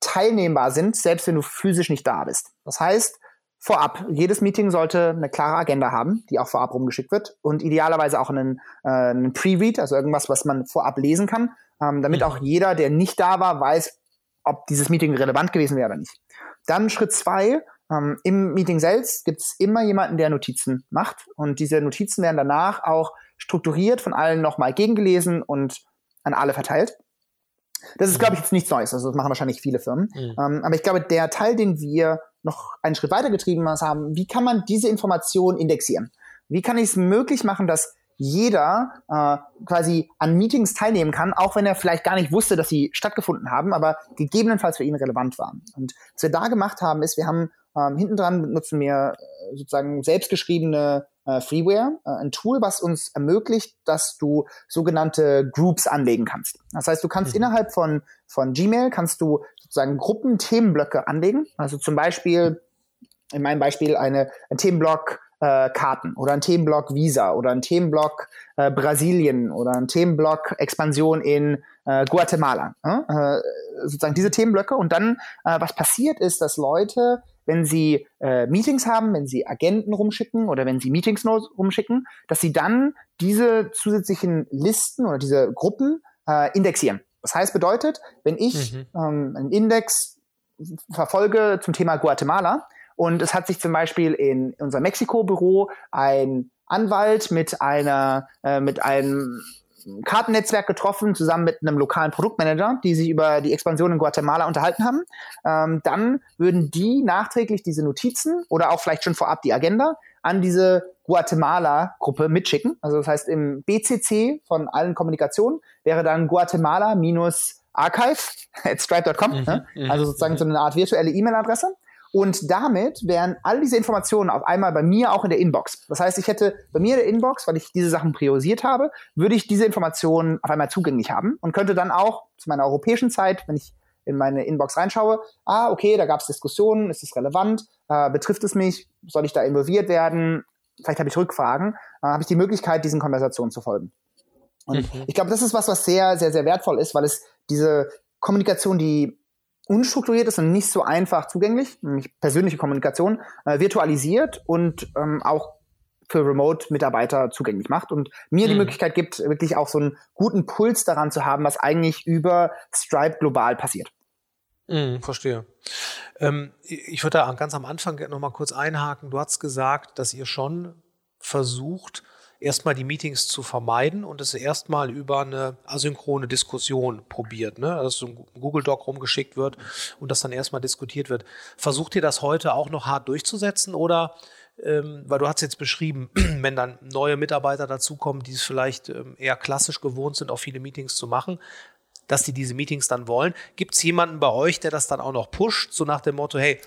teilnehmbar sind, selbst wenn du physisch nicht da bist. Das heißt, vorab, jedes Meeting sollte eine klare Agenda haben, die auch vorab rumgeschickt wird und idealerweise auch einen, äh, einen Pre-Read, also irgendwas, was man vorab lesen kann, ähm, damit mhm. auch jeder, der nicht da war, weiß, ob dieses Meeting relevant gewesen wäre oder nicht. Dann Schritt zwei, ähm, Im Meeting selbst gibt es immer jemanden, der Notizen macht. Und diese Notizen werden danach auch strukturiert von allen nochmal gegengelesen und an alle verteilt. Das ist, glaube ich, jetzt nichts Neues. Also das machen wahrscheinlich viele Firmen. Mhm. Ähm, aber ich glaube, der Teil, den wir noch einen Schritt weiter getrieben haben, wie kann man diese Information indexieren? Wie kann ich es möglich machen, dass jeder äh, quasi an Meetings teilnehmen kann, auch wenn er vielleicht gar nicht wusste, dass sie stattgefunden haben, aber gegebenenfalls für ihn relevant waren. Und was wir da gemacht haben, ist, wir haben ähm, hinten dran nutzen wir äh, sozusagen selbstgeschriebene äh, Freeware, äh, ein Tool, was uns ermöglicht, dass du sogenannte Groups anlegen kannst. Das heißt, du kannst mhm. innerhalb von, von Gmail kannst du sozusagen Gruppen Themenblöcke anlegen. Also zum Beispiel, in meinem Beispiel eine, ein Themenblock äh, Karten oder ein Themenblock Visa oder ein Themenblock äh, Brasilien oder ein Themenblock Expansion in äh, Guatemala. Äh, sozusagen diese Themenblöcke. Und dann, äh, was passiert ist, dass Leute wenn sie äh, Meetings haben, wenn sie Agenten rumschicken oder wenn sie Meetings rumschicken, dass sie dann diese zusätzlichen Listen oder diese Gruppen äh, indexieren. Das heißt, bedeutet, wenn ich mhm. ähm, einen Index verfolge zum Thema Guatemala und es hat sich zum Beispiel in unserem Mexiko-Büro ein Anwalt mit einer, äh, mit einem Kartennetzwerk getroffen, zusammen mit einem lokalen Produktmanager, die sich über die Expansion in Guatemala unterhalten haben. Ähm, dann würden die nachträglich diese Notizen oder auch vielleicht schon vorab die Agenda an diese Guatemala-Gruppe mitschicken. Also das heißt, im BCC von allen Kommunikationen wäre dann Guatemala minus archive at stripe.com, mhm, ne? Mhm, also sozusagen mhm. so eine Art virtuelle E-Mail-Adresse. Und damit wären all diese Informationen auf einmal bei mir auch in der Inbox. Das heißt, ich hätte bei mir in der Inbox, weil ich diese Sachen priorisiert habe, würde ich diese Informationen auf einmal zugänglich haben und könnte dann auch zu meiner europäischen Zeit, wenn ich in meine Inbox reinschaue, ah, okay, da gab es Diskussionen, ist es relevant, äh, betrifft es mich, soll ich da involviert werden, vielleicht habe ich Rückfragen, äh, habe ich die Möglichkeit, diesen Konversationen zu folgen. Und mhm. ich glaube, das ist was, was sehr, sehr, sehr wertvoll ist, weil es diese Kommunikation, die unstrukturiert ist und nicht so einfach zugänglich, nämlich persönliche Kommunikation, äh, virtualisiert und ähm, auch für Remote-Mitarbeiter zugänglich macht und mir mhm. die Möglichkeit gibt, wirklich auch so einen guten Puls daran zu haben, was eigentlich über Stripe global passiert. Mhm, verstehe. Ähm, ich würde da ganz am Anfang noch mal kurz einhaken. Du hast gesagt, dass ihr schon versucht, erstmal die Meetings zu vermeiden und es erstmal über eine asynchrone Diskussion probiert, ne? dass so ein Google Doc rumgeschickt wird und das dann erstmal diskutiert wird. Versucht ihr das heute auch noch hart durchzusetzen oder ähm, weil du hast jetzt beschrieben, wenn dann neue Mitarbeiter dazukommen, die es vielleicht ähm, eher klassisch gewohnt sind, auch viele Meetings zu machen, dass die diese Meetings dann wollen. Gibt es jemanden bei euch, der das dann auch noch pusht, so nach dem Motto, hey,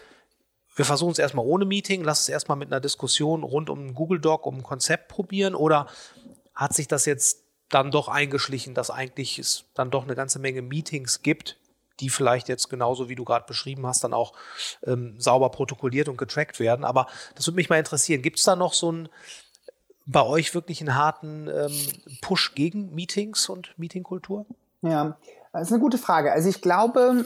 wir versuchen es erstmal ohne Meeting, lass es erstmal mit einer Diskussion rund um einen Google Doc, um ein Konzept probieren oder hat sich das jetzt dann doch eingeschlichen, dass eigentlich es dann doch eine ganze Menge Meetings gibt, die vielleicht jetzt genauso wie du gerade beschrieben hast, dann auch ähm, sauber protokolliert und getrackt werden. Aber das würde mich mal interessieren. Gibt es da noch so einen bei euch wirklich einen harten ähm, Push gegen Meetings und Meetingkultur? Ja, das ist eine gute Frage. Also ich glaube,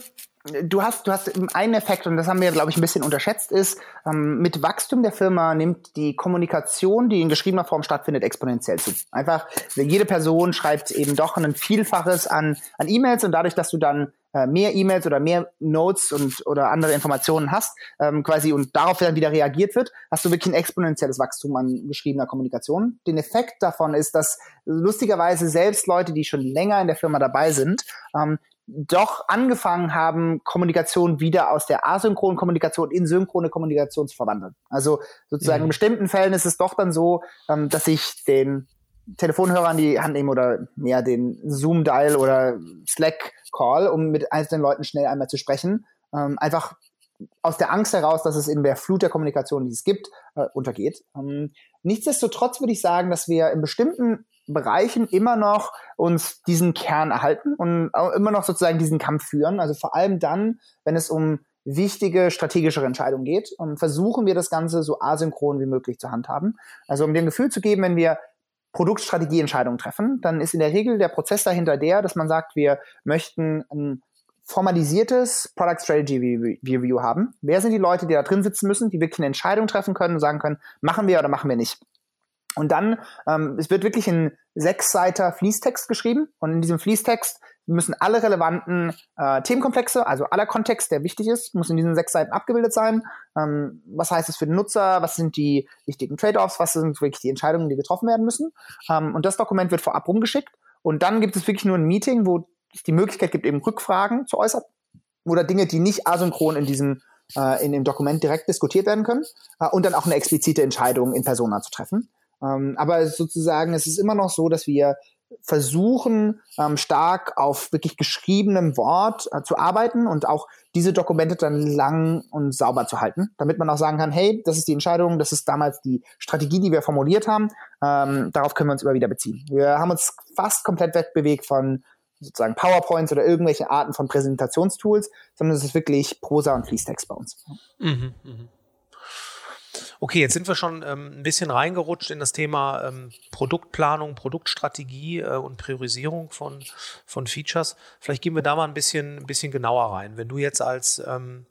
du hast, du hast einen Effekt, und das haben wir, glaube ich, ein bisschen unterschätzt, ist, ähm, mit Wachstum der Firma nimmt die Kommunikation, die in geschriebener Form stattfindet, exponentiell zu. Einfach, jede Person schreibt eben doch ein Vielfaches an, an E-Mails und dadurch, dass du dann äh, mehr E-Mails oder mehr Notes und oder andere Informationen hast, ähm, quasi und darauf dann wieder reagiert wird, hast du wirklich ein exponentielles Wachstum an geschriebener Kommunikation. Den Effekt davon ist, dass lustigerweise selbst Leute, die schon länger in der Firma dabei sind, ähm, doch angefangen haben, Kommunikation wieder aus der asynchronen Kommunikation in synchrone Kommunikation zu verwandeln. Also sozusagen mhm. in bestimmten Fällen ist es doch dann so, ähm, dass ich den Telefonhörer an die Hand nehme oder mehr den Zoom-Dial oder Slack-Call, um mit einzelnen Leuten schnell einmal zu sprechen. Ähm, einfach aus der Angst heraus, dass es in der Flut der Kommunikation, die es gibt, äh, untergeht. Ähm, nichtsdestotrotz würde ich sagen, dass wir in bestimmten Bereichen immer noch uns diesen Kern erhalten und immer noch sozusagen diesen Kampf führen. Also vor allem dann, wenn es um wichtige strategische Entscheidungen geht, und versuchen wir das Ganze so asynchron wie möglich zu handhaben. Also um ein Gefühl zu geben, wenn wir Produktstrategieentscheidungen treffen, dann ist in der Regel der Prozess dahinter der, dass man sagt, wir möchten ein formalisiertes Product Strategy Review haben. Wer sind die Leute, die da drin sitzen müssen, die wirklich eine Entscheidung treffen können und sagen können, machen wir oder machen wir nicht. Und dann, ähm, es wird wirklich ein Sechsseiter Fließtext geschrieben und in diesem Fließtext müssen alle relevanten äh, Themenkomplexe, also aller Kontext, der wichtig ist, muss in diesen sechs Seiten abgebildet sein. Ähm, was heißt es für den Nutzer? Was sind die wichtigen Trade-offs? Was sind wirklich die Entscheidungen, die getroffen werden müssen? Ähm, und das Dokument wird vorab rumgeschickt. Und dann gibt es wirklich nur ein Meeting, wo es die Möglichkeit gibt, eben Rückfragen zu äußern oder Dinge, die nicht asynchron in diesem äh, in dem Dokument direkt diskutiert werden können äh, und dann auch eine explizite Entscheidung in Persona zu treffen. Ähm, aber sozusagen, es ist immer noch so, dass wir versuchen, ähm, stark auf wirklich geschriebenem Wort äh, zu arbeiten und auch diese Dokumente dann lang und sauber zu halten, damit man auch sagen kann, hey, das ist die Entscheidung, das ist damals die Strategie, die wir formuliert haben, ähm, darauf können wir uns immer wieder beziehen. Wir haben uns fast komplett wegbewegt von sozusagen PowerPoints oder irgendwelche Arten von Präsentationstools, sondern es ist wirklich Prosa und Fließtext bei uns. Mhm, mh. Okay, jetzt sind wir schon ähm, ein bisschen reingerutscht in das Thema ähm, Produktplanung, Produktstrategie äh, und Priorisierung von, von Features. Vielleicht gehen wir da mal ein bisschen, ein bisschen genauer rein. Wenn du jetzt als ähm,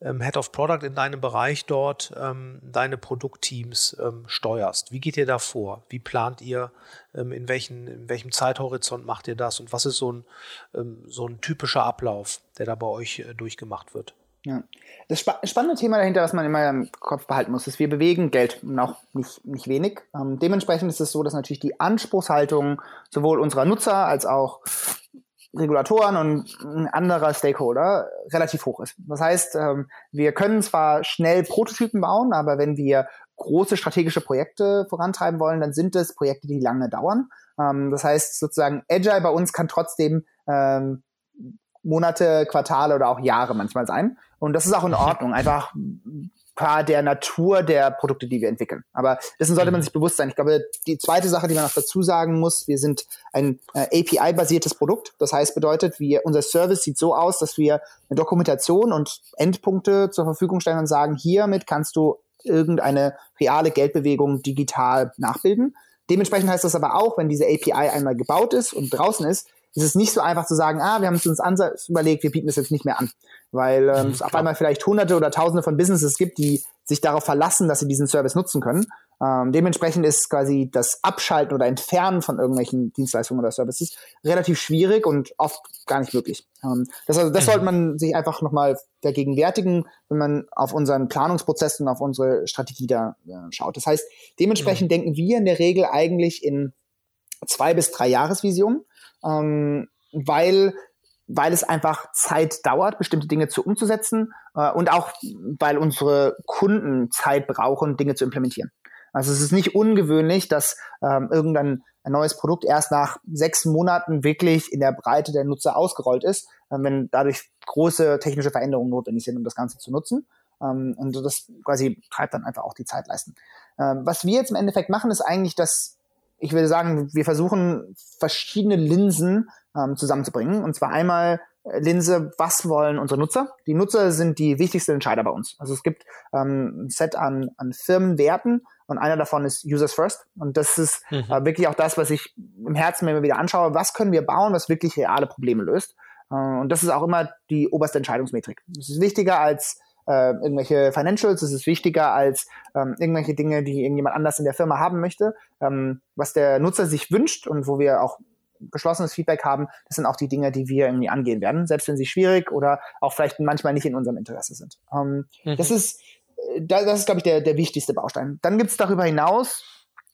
ähm Head of Product in deinem Bereich dort ähm, deine Produktteams ähm, steuerst, wie geht ihr da vor? Wie plant ihr? in, welchen, in welchem Zeithorizont macht ihr das? Und was ist so ein, so ein typischer Ablauf, der da bei euch äh, durchgemacht wird? Ja. Das spa spannende Thema dahinter, was man immer im Kopf behalten muss, ist, wir bewegen Geld auch nicht, nicht wenig. Ähm, dementsprechend ist es so, dass natürlich die Anspruchshaltung sowohl unserer Nutzer als auch Regulatoren und anderer Stakeholder relativ hoch ist. Das heißt, ähm, wir können zwar schnell Prototypen bauen, aber wenn wir große strategische Projekte vorantreiben wollen, dann sind es Projekte, die lange dauern. Ähm, das heißt, sozusagen Agile bei uns kann trotzdem ähm, Monate, Quartale oder auch Jahre manchmal sein. Und das ist auch in Ordnung, einfach qua der Natur der Produkte, die wir entwickeln. Aber dessen sollte man mhm. sich bewusst sein. Ich glaube, die zweite Sache, die man noch dazu sagen muss, wir sind ein äh, API-basiertes Produkt. Das heißt, bedeutet, wir, unser Service sieht so aus, dass wir eine Dokumentation und Endpunkte zur Verfügung stellen und sagen, hiermit kannst du irgendeine reale Geldbewegung digital nachbilden. Dementsprechend heißt das aber auch, wenn diese API einmal gebaut ist und draußen ist, ist es nicht so einfach zu sagen, ah, wir haben es uns Ansatz überlegt, wir bieten das jetzt nicht mehr an. Weil ähm, mhm, es auf einmal vielleicht hunderte oder tausende von Businesses gibt, die sich darauf verlassen, dass sie diesen Service nutzen können. Ähm, dementsprechend ist quasi das Abschalten oder Entfernen von irgendwelchen Dienstleistungen oder Services relativ schwierig und oft gar nicht möglich. Ähm, das, also, das mhm. sollte man sich einfach nochmal vergegenwärtigen, wenn man auf unseren Planungsprozess und auf unsere Strategie da äh, schaut. Das heißt, dementsprechend mhm. denken wir in der Regel eigentlich in zwei bis drei Jahresvisionen, ähm, weil weil es einfach Zeit dauert, bestimmte Dinge zu umzusetzen äh, und auch weil unsere Kunden Zeit brauchen, Dinge zu implementieren. Also es ist nicht ungewöhnlich, dass ähm, irgendein ein neues Produkt erst nach sechs Monaten wirklich in der Breite der Nutzer ausgerollt ist, äh, wenn dadurch große technische Veränderungen notwendig sind, um das Ganze zu nutzen. Ähm, und das quasi treibt dann einfach auch die Zeitleisten. Ähm, was wir jetzt im Endeffekt machen, ist eigentlich, dass ich würde sagen, wir versuchen verschiedene Linsen ähm, zusammenzubringen. Und zwar einmal äh, Linse, was wollen unsere Nutzer? Die Nutzer sind die wichtigsten Entscheider bei uns. Also es gibt ähm, ein Set an, an Firmenwerten und einer davon ist Users First. Und das ist mhm. äh, wirklich auch das, was ich im Herzen mir immer wieder anschaue. Was können wir bauen, was wirklich reale Probleme löst? Äh, und das ist auch immer die oberste Entscheidungsmetrik. Das ist wichtiger als äh, irgendwelche Financials, es ist wichtiger als ähm, irgendwelche Dinge, die irgendjemand anders in der Firma haben möchte. Ähm, was der Nutzer sich wünscht und wo wir auch geschlossenes Feedback haben, das sind auch die Dinge, die wir irgendwie angehen werden, selbst wenn sie schwierig oder auch vielleicht manchmal nicht in unserem Interesse sind. Ähm, mhm. Das ist das ist, glaube ich, der, der wichtigste Baustein. Dann gibt es darüber hinaus,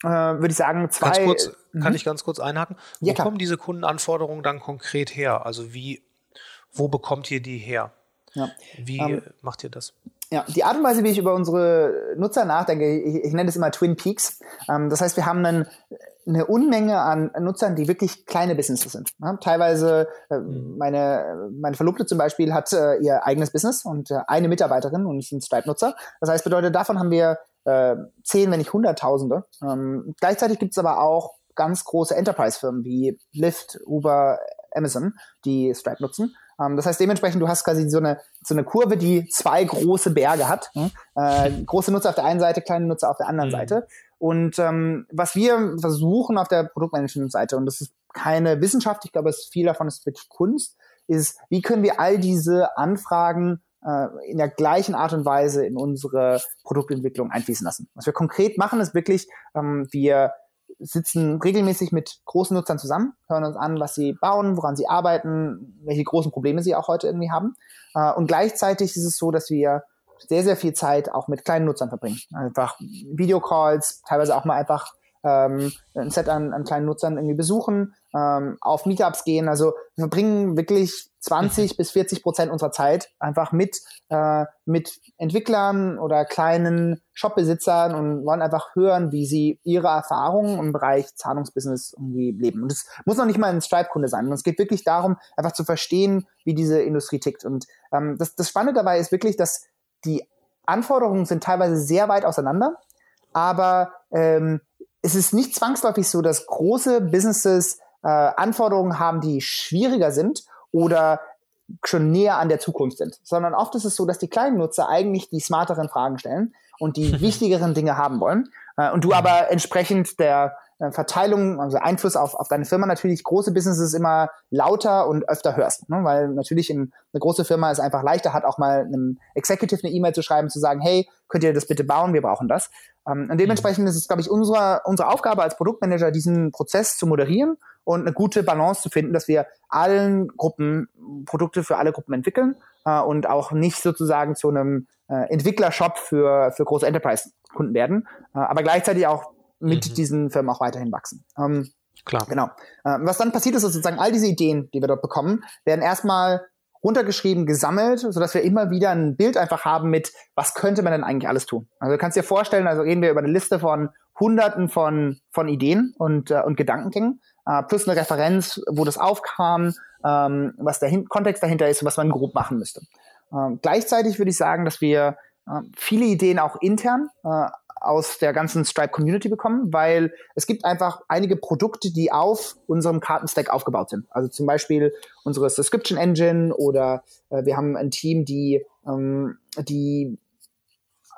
äh, würde ich sagen, zwei. Ganz kurz, mhm. Kann ich ganz kurz einhaken? Wo ja, kommen diese Kundenanforderungen dann konkret her? Also wie, wo bekommt ihr die her? Ja. Wie ähm, macht ihr das? Ja, die Art und Weise, wie ich über unsere Nutzer nachdenke, ich, ich nenne das immer Twin Peaks. Ähm, das heißt, wir haben einen eine Unmenge an Nutzern, die wirklich kleine Businesses sind. Ja, teilweise, äh, mhm. meine, meine Verlobte zum Beispiel hat äh, ihr eigenes Business und äh, eine Mitarbeiterin und ist ein Stripe-Nutzer. Das heißt, bedeutet, davon haben wir äh, zehn, wenn nicht Hunderttausende. Ähm, gleichzeitig gibt es aber auch ganz große Enterprise-Firmen wie Lyft, Uber, Amazon, die Stripe nutzen. Ähm, das heißt, dementsprechend, du hast quasi so eine, so eine Kurve, die zwei große Berge hat. Hm? Äh, große Nutzer auf der einen Seite, kleine Nutzer auf der anderen mhm. Seite. Und ähm, was wir versuchen auf der Produktmanagement-Seite, und das ist keine Wissenschaft, ich glaube, es viel davon ist wirklich Kunst, ist, wie können wir all diese Anfragen äh, in der gleichen Art und Weise in unsere Produktentwicklung einfließen lassen. Was wir konkret machen, ist wirklich, ähm, wir sitzen regelmäßig mit großen Nutzern zusammen, hören uns an, was sie bauen, woran sie arbeiten, welche großen Probleme sie auch heute irgendwie haben. Äh, und gleichzeitig ist es so, dass wir sehr, sehr viel Zeit auch mit kleinen Nutzern verbringen. Einfach Videocalls, teilweise auch mal einfach ähm, ein Set an, an kleinen Nutzern irgendwie besuchen, ähm, auf Meetups gehen. Also wir verbringen wirklich 20 mhm. bis 40 Prozent unserer Zeit einfach mit, äh, mit Entwicklern oder kleinen Shopbesitzern und wollen einfach hören, wie sie ihre Erfahrungen im Bereich Zahlungsbusiness irgendwie leben. Und es muss noch nicht mal ein Stripe-Kunde sein. Es geht wirklich darum, einfach zu verstehen, wie diese Industrie tickt. Und ähm, das, das Spannende dabei ist wirklich, dass die Anforderungen sind teilweise sehr weit auseinander, aber ähm, es ist nicht zwangsläufig so, dass große Businesses äh, Anforderungen haben, die schwieriger sind oder schon näher an der Zukunft sind, sondern oft ist es so, dass die kleinen Nutzer eigentlich die smarteren Fragen stellen und die wichtigeren Dinge haben wollen äh, und du aber entsprechend der Verteilung, also Einfluss auf, auf deine Firma natürlich große Businesses immer lauter und öfter hörst. Ne? Weil natürlich in, eine große Firma ist einfach leichter, hat auch mal einem Executive eine E-Mail zu schreiben, zu sagen, hey, könnt ihr das bitte bauen, wir brauchen das. Ähm, und dementsprechend mhm. ist es, glaube ich, unsere, unsere Aufgabe als Produktmanager, diesen Prozess zu moderieren und eine gute Balance zu finden, dass wir allen Gruppen Produkte für alle Gruppen entwickeln äh, und auch nicht sozusagen zu einem äh, Entwicklershop für, für große Enterprise-Kunden werden, äh, aber gleichzeitig auch mit mhm. diesen Firmen auch weiterhin wachsen. Ähm, Klar. Genau. Äh, was dann passiert ist, ist sozusagen all diese Ideen, die wir dort bekommen, werden erstmal runtergeschrieben, gesammelt, sodass wir immer wieder ein Bild einfach haben mit, was könnte man denn eigentlich alles tun. Also du kannst dir vorstellen, also reden wir über eine Liste von Hunderten von, von Ideen und, äh, und Gedankengängen, äh, plus eine Referenz, wo das aufkam, ähm, was der Hin Kontext dahinter ist und was man grob machen müsste. Ähm, gleichzeitig würde ich sagen, dass wir äh, viele Ideen auch intern äh, aus der ganzen Stripe Community bekommen, weil es gibt einfach einige Produkte, die auf unserem Kartenstack aufgebaut sind. Also zum Beispiel unsere Subscription Engine oder äh, wir haben ein Team, die, ähm, die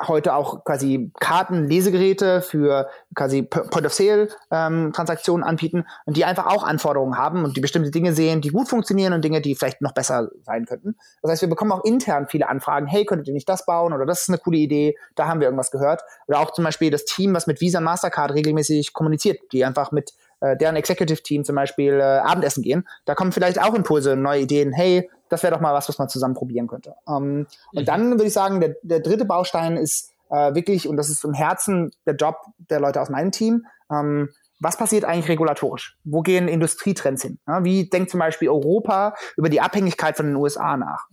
heute auch quasi Karten, Lesegeräte für quasi Point-of-Sale-Transaktionen ähm, anbieten und die einfach auch Anforderungen haben und die bestimmte Dinge sehen, die gut funktionieren und Dinge, die vielleicht noch besser sein könnten. Das heißt, wir bekommen auch intern viele Anfragen, hey, könntet ihr nicht das bauen oder das ist eine coole Idee, da haben wir irgendwas gehört. Oder auch zum Beispiel das Team, was mit Visa und Mastercard regelmäßig kommuniziert, die einfach mit äh, deren Executive-Team zum Beispiel äh, Abendessen gehen. Da kommen vielleicht auch Impulse, neue Ideen, hey, das wäre doch mal was, was man zusammen probieren könnte. Ähm, mhm. Und dann würde ich sagen, der, der dritte Baustein ist äh, wirklich, und das ist im Herzen der Job der Leute aus meinem Team, ähm, was passiert eigentlich regulatorisch? Wo gehen Industrietrends hin? Wie denkt zum Beispiel Europa über die Abhängigkeit von den USA nach?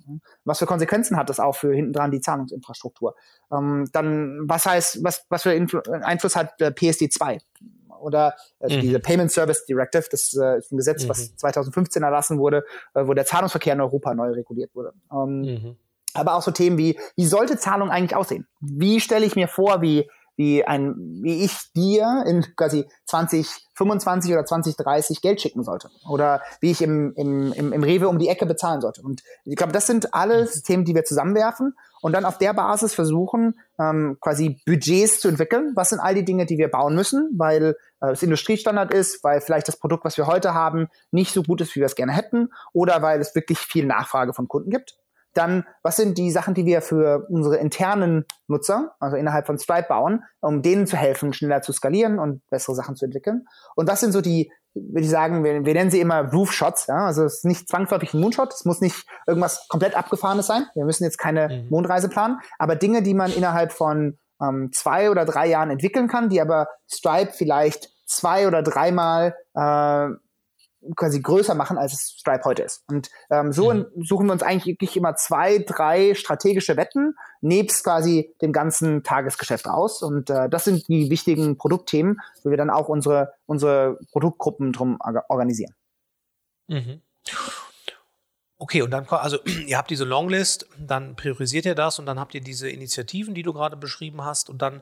Was für Konsequenzen hat das auch für hinten dran die Zahlungsinfrastruktur? Ähm, dann, was heißt, was, was für Influ Einfluss hat äh, PSD 2? oder also mhm. diese Payment Service Directive, das äh, ist ein Gesetz, mhm. was 2015 erlassen wurde, wo der Zahlungsverkehr in Europa neu reguliert wurde. Ähm, mhm. Aber auch so Themen wie, wie sollte Zahlung eigentlich aussehen? Wie stelle ich mir vor, wie wie ein, wie ich dir in quasi 2025 oder 2030 Geld schicken sollte. Oder wie ich im, im, im, im Rewe um die Ecke bezahlen sollte. Und ich glaube, das sind alles mhm. Themen, die wir zusammenwerfen und dann auf der Basis versuchen, ähm, quasi Budgets zu entwickeln. Was sind all die Dinge, die wir bauen müssen, weil äh, es Industriestandard ist, weil vielleicht das Produkt, was wir heute haben, nicht so gut ist, wie wir es gerne hätten, oder weil es wirklich viel Nachfrage von Kunden gibt. Dann, was sind die Sachen, die wir für unsere internen Nutzer, also innerhalb von Stripe bauen, um denen zu helfen, schneller zu skalieren und bessere Sachen zu entwickeln? Und was sind so die, würde ich sagen, wir, wir nennen sie immer Roof Shots, ja? also es ist nicht zwangsläufig ein Moonshot, es muss nicht irgendwas komplett abgefahrenes sein. Wir müssen jetzt keine mhm. Mondreise planen, aber Dinge, die man innerhalb von ähm, zwei oder drei Jahren entwickeln kann, die aber Stripe vielleicht zwei oder dreimal äh, quasi größer machen, als es Stripe heute ist. Und ähm, so mhm. suchen wir uns eigentlich wirklich immer zwei, drei strategische Wetten nebst quasi dem ganzen Tagesgeschäft aus. Und äh, das sind die wichtigen Produktthemen, wo wir dann auch unsere, unsere Produktgruppen drum organisieren. Mhm. Okay, und dann, also ihr habt diese Longlist, dann priorisiert ihr das und dann habt ihr diese Initiativen, die du gerade beschrieben hast. Und dann,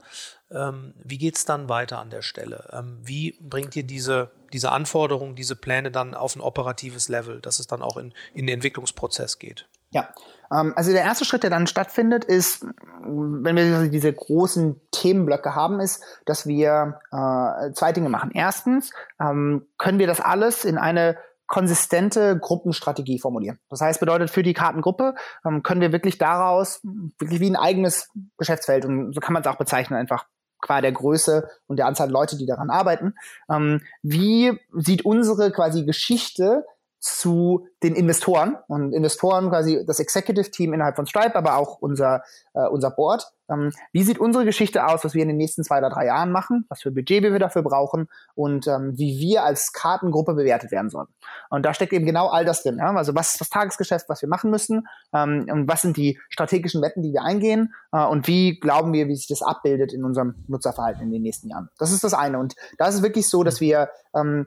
ähm, wie geht es dann weiter an der Stelle? Ähm, wie bringt ihr diese, diese Anforderungen, diese Pläne dann auf ein operatives Level, dass es dann auch in, in den Entwicklungsprozess geht? Ja, ähm, also der erste Schritt, der dann stattfindet, ist, wenn wir diese großen Themenblöcke haben, ist, dass wir äh, zwei Dinge machen. Erstens ähm, können wir das alles in eine konsistente Gruppenstrategie formulieren. Das heißt, bedeutet für die Kartengruppe ähm, können wir wirklich daraus wirklich wie ein eigenes Geschäftsfeld und so kann man es auch bezeichnen einfach qua der Größe und der Anzahl Leute, die daran arbeiten. Ähm, wie sieht unsere quasi Geschichte zu den Investoren und Investoren quasi das Executive Team innerhalb von Stripe, aber auch unser, äh, unser Board. Ähm, wie sieht unsere Geschichte aus, was wir in den nächsten zwei oder drei Jahren machen, was für Budget wir dafür brauchen und ähm, wie wir als Kartengruppe bewertet werden sollen. Und da steckt eben genau all das drin. Ja? Also was ist das Tagesgeschäft, was wir machen müssen ähm, und was sind die strategischen Wetten, die wir eingehen äh, und wie glauben wir, wie sich das abbildet in unserem Nutzerverhalten in den nächsten Jahren. Das ist das eine. Und da ist es wirklich so, dass wir ähm,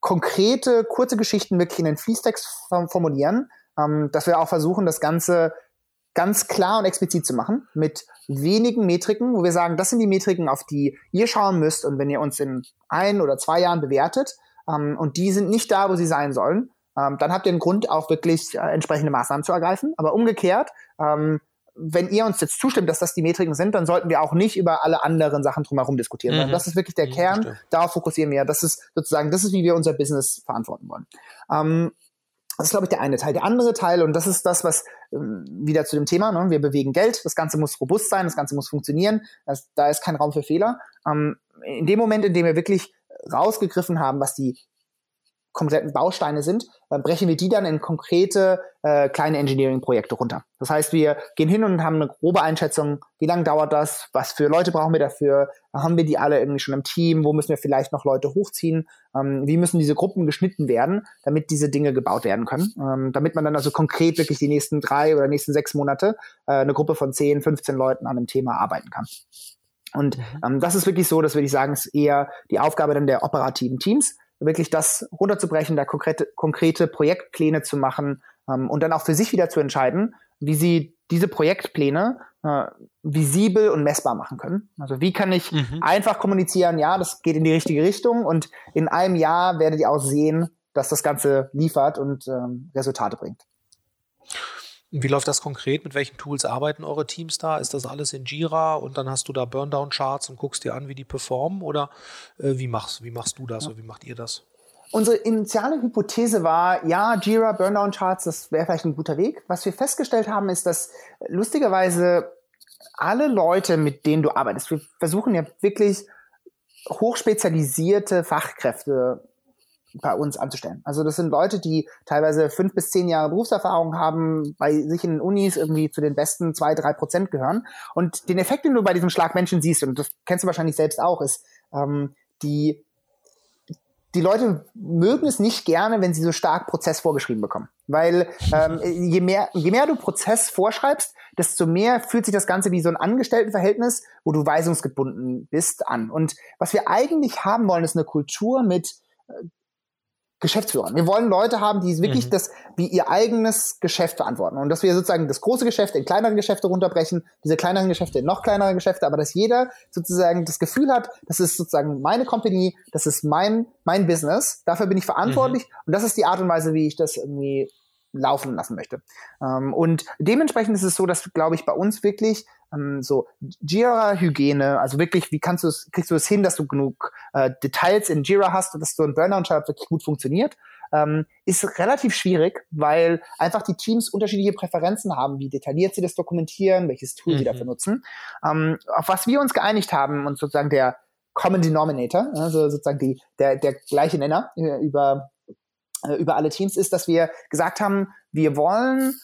konkrete, kurze Geschichten wirklich in den Fließtext formulieren, ähm, dass wir auch versuchen, das Ganze ganz klar und explizit zu machen, mit wenigen Metriken, wo wir sagen, das sind die Metriken, auf die ihr schauen müsst und wenn ihr uns in ein oder zwei Jahren bewertet ähm, und die sind nicht da, wo sie sein sollen, ähm, dann habt ihr einen Grund, auch wirklich äh, entsprechende Maßnahmen zu ergreifen. Aber umgekehrt, ähm, wenn ihr uns jetzt zustimmt, dass das die Metriken sind, dann sollten wir auch nicht über alle anderen Sachen drumherum diskutieren. Mhm. Das ist wirklich der mhm, Kern. Stimmt. Darauf fokussieren wir. Das ist sozusagen, das ist, wie wir unser Business verantworten wollen. Ähm, das ist, glaube ich, der eine Teil. Der andere Teil, und das ist das, was ähm, wieder zu dem Thema, ne, wir bewegen Geld, das Ganze muss robust sein, das Ganze muss funktionieren, das, da ist kein Raum für Fehler. Ähm, in dem Moment, in dem wir wirklich rausgegriffen haben, was die kompletten Bausteine sind, dann brechen wir die dann in konkrete äh, kleine Engineering-Projekte runter. Das heißt, wir gehen hin und haben eine grobe Einschätzung, wie lange dauert das, was für Leute brauchen wir dafür, haben wir die alle irgendwie schon im Team, wo müssen wir vielleicht noch Leute hochziehen, ähm, wie müssen diese Gruppen geschnitten werden, damit diese Dinge gebaut werden können, ähm, damit man dann also konkret wirklich die nächsten drei oder nächsten sechs Monate äh, eine Gruppe von 10, 15 Leuten an einem Thema arbeiten kann. Und mhm. ähm, das ist wirklich so, dass würde ich sagen, ist eher die Aufgabe dann der operativen Teams, wirklich das runterzubrechen, da konkrete, konkrete Projektpläne zu machen ähm, und dann auch für sich wieder zu entscheiden, wie sie diese Projektpläne äh, visibel und messbar machen können. Also wie kann ich mhm. einfach kommunizieren, ja, das geht in die richtige Richtung und in einem Jahr werdet ihr auch sehen, dass das Ganze liefert und ähm, Resultate bringt. Wie läuft das konkret? Mit welchen Tools arbeiten eure Teams da? Ist das alles in Jira und dann hast du da Burndown-Charts und guckst dir an, wie die performen? Oder äh, wie, machst, wie machst du das ja. oder wie macht ihr das? Unsere initiale Hypothese war, ja, Jira, Burndown-Charts, das wäre vielleicht ein guter Weg. Was wir festgestellt haben, ist, dass lustigerweise alle Leute, mit denen du arbeitest, wir versuchen ja wirklich hochspezialisierte Fachkräfte bei uns anzustellen. Also das sind Leute, die teilweise fünf bis zehn Jahre Berufserfahrung haben, bei sich in den Unis irgendwie zu den besten zwei, drei Prozent gehören. Und den Effekt, den du bei diesem Schlag Menschen siehst, und das kennst du wahrscheinlich selbst auch, ist, ähm, die die Leute mögen es nicht gerne, wenn sie so stark Prozess vorgeschrieben bekommen. Weil ähm, je, mehr, je mehr du Prozess vorschreibst, desto mehr fühlt sich das Ganze wie so ein Angestelltenverhältnis, wo du weisungsgebunden bist, an. Und was wir eigentlich haben wollen, ist eine Kultur mit äh, Geschäftsführern. Wir wollen Leute haben, die wirklich mhm. das wie ihr eigenes Geschäft verantworten und dass wir sozusagen das große Geschäft in kleinere Geschäfte runterbrechen, diese kleineren Geschäfte in noch kleinere Geschäfte, aber dass jeder sozusagen das Gefühl hat, das ist sozusagen meine Company, das ist mein mein Business, dafür bin ich verantwortlich mhm. und das ist die Art und Weise, wie ich das irgendwie laufen lassen möchte. Ähm, und dementsprechend ist es so, dass, glaube ich, bei uns wirklich ähm, so Jira-Hygiene, also wirklich, wie kannst du es, kriegst du es hin, dass du genug äh, Details in Jira hast und dass so ein Burnout-Chart wirklich gut funktioniert, ähm, ist relativ schwierig, weil einfach die Teams unterschiedliche Präferenzen haben, wie detailliert sie das dokumentieren, welches Tool mhm. sie dafür nutzen. Ähm, auf was wir uns geeinigt haben und sozusagen der Common Denominator, also sozusagen die, der, der gleiche Nenner äh, über äh, über alle Teams ist, dass wir gesagt haben, wir wollen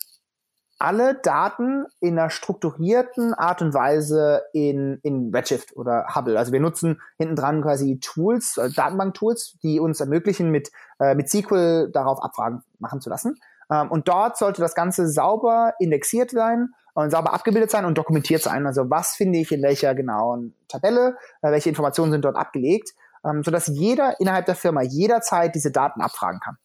alle Daten in einer strukturierten Art und Weise in, in Redshift oder Hubble. Also wir nutzen hinten dran quasi Tools, äh, Datenbank-Tools, die uns ermöglichen, mit, äh, mit SQL darauf Abfragen machen zu lassen. Ähm, und dort sollte das Ganze sauber indexiert sein und sauber abgebildet sein und dokumentiert sein. Also was finde ich in welcher genauen Tabelle, äh, welche Informationen sind dort abgelegt, ähm, sodass jeder innerhalb der Firma jederzeit diese Daten abfragen kann.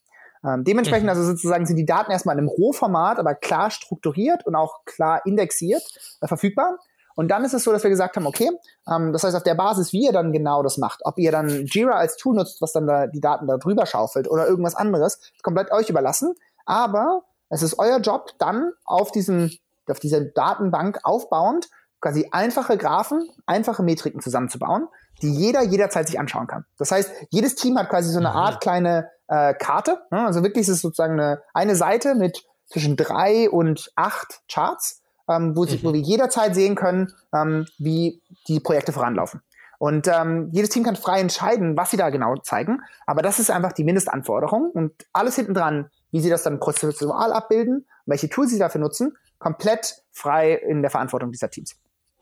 Ähm, dementsprechend mhm. also sozusagen sind die Daten erstmal in einem Rohformat, aber klar strukturiert und auch klar indexiert äh, verfügbar. Und dann ist es so, dass wir gesagt haben, okay, ähm, das heißt auf der Basis, wie ihr dann genau das macht, ob ihr dann Jira als Tool nutzt, was dann da die Daten da drüber schaufelt oder irgendwas anderes, ist komplett euch überlassen. Aber es ist euer Job, dann auf diesen auf dieser Datenbank aufbauend quasi einfache Graphen, einfache Metriken zusammenzubauen, die jeder jederzeit sich anschauen kann. Das heißt, jedes Team hat quasi so eine mhm. Art kleine äh, Karte. Ne? Also wirklich ist es sozusagen eine, eine Seite mit zwischen drei und acht Charts, ähm, wo, sie, mhm. wo wir jederzeit sehen können, ähm, wie die Projekte voranlaufen. Und ähm, jedes Team kann frei entscheiden, was sie da genau zeigen. Aber das ist einfach die Mindestanforderung. Und alles hinten dran, wie sie das dann prozessual abbilden, welche Tools sie dafür nutzen, komplett frei in der Verantwortung dieser Teams.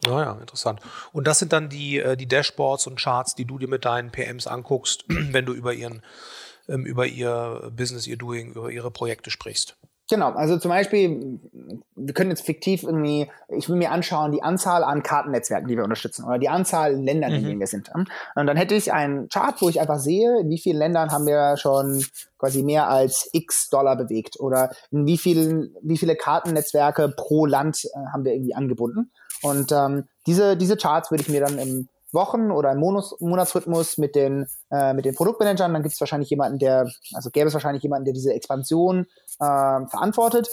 Ja, ja, interessant. Und das sind dann die, äh, die Dashboards und Charts, die du dir mit deinen PMs anguckst, wenn du über ihren ähm, über ihr Business, ihr Doing, über ihre Projekte sprichst. Genau, also zum Beispiel, wir können jetzt fiktiv irgendwie, ich will mir anschauen, die Anzahl an Kartennetzwerken, die wir unterstützen, oder die Anzahl Länder, in mhm. denen wir sind. Und dann hätte ich einen Chart, wo ich einfach sehe, in wie vielen Ländern haben wir schon quasi mehr als x Dollar bewegt oder in wie vielen, wie viele Kartennetzwerke pro Land äh, haben wir irgendwie angebunden. Und ähm, diese, diese Charts würde ich mir dann im Wochen oder im Monats Monatsrhythmus mit den, äh, mit den Produktmanagern. Dann gibt es wahrscheinlich jemanden, der, also gäbe es wahrscheinlich jemanden, der diese Expansion äh, verantwortet,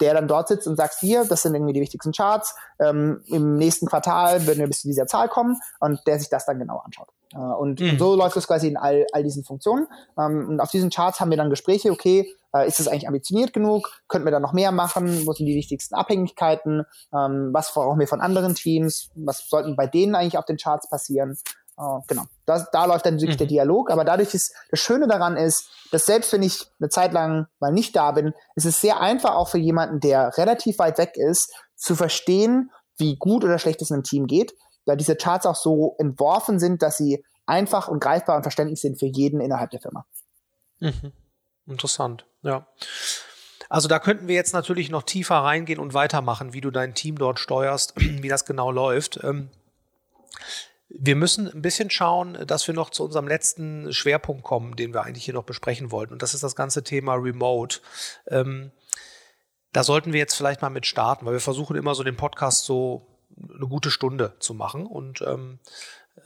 der dann dort sitzt und sagt, hier, das sind irgendwie die wichtigsten Charts. Ähm, Im nächsten Quartal werden wir bis zu dieser Zahl kommen und der sich das dann genau anschaut. Äh, und, mhm. so läuft es quasi in all, all diesen Funktionen. Ähm, und auf diesen Charts haben wir dann Gespräche, okay, äh, ist es eigentlich ambitioniert genug? Könnten wir da noch mehr machen? Wo sind die wichtigsten Abhängigkeiten? Ähm, was brauchen wir von anderen Teams? Was sollten bei denen eigentlich auf den Charts passieren? Uh, genau, das, da läuft dann wirklich mhm. der Dialog. Aber dadurch ist das Schöne daran ist, dass selbst wenn ich eine Zeit lang mal nicht da bin, ist es sehr einfach auch für jemanden, der relativ weit weg ist, zu verstehen, wie gut oder schlecht es einem Team geht, da diese Charts auch so entworfen sind, dass sie einfach und greifbar und verständlich sind für jeden innerhalb der Firma. Mhm. Interessant, ja. Also da könnten wir jetzt natürlich noch tiefer reingehen und weitermachen, wie du dein Team dort steuerst, wie das genau läuft. Ähm, wir müssen ein bisschen schauen, dass wir noch zu unserem letzten Schwerpunkt kommen, den wir eigentlich hier noch besprechen wollten. Und das ist das ganze Thema Remote. Ähm, da sollten wir jetzt vielleicht mal mit starten, weil wir versuchen immer so den Podcast so eine gute Stunde zu machen. Und ähm,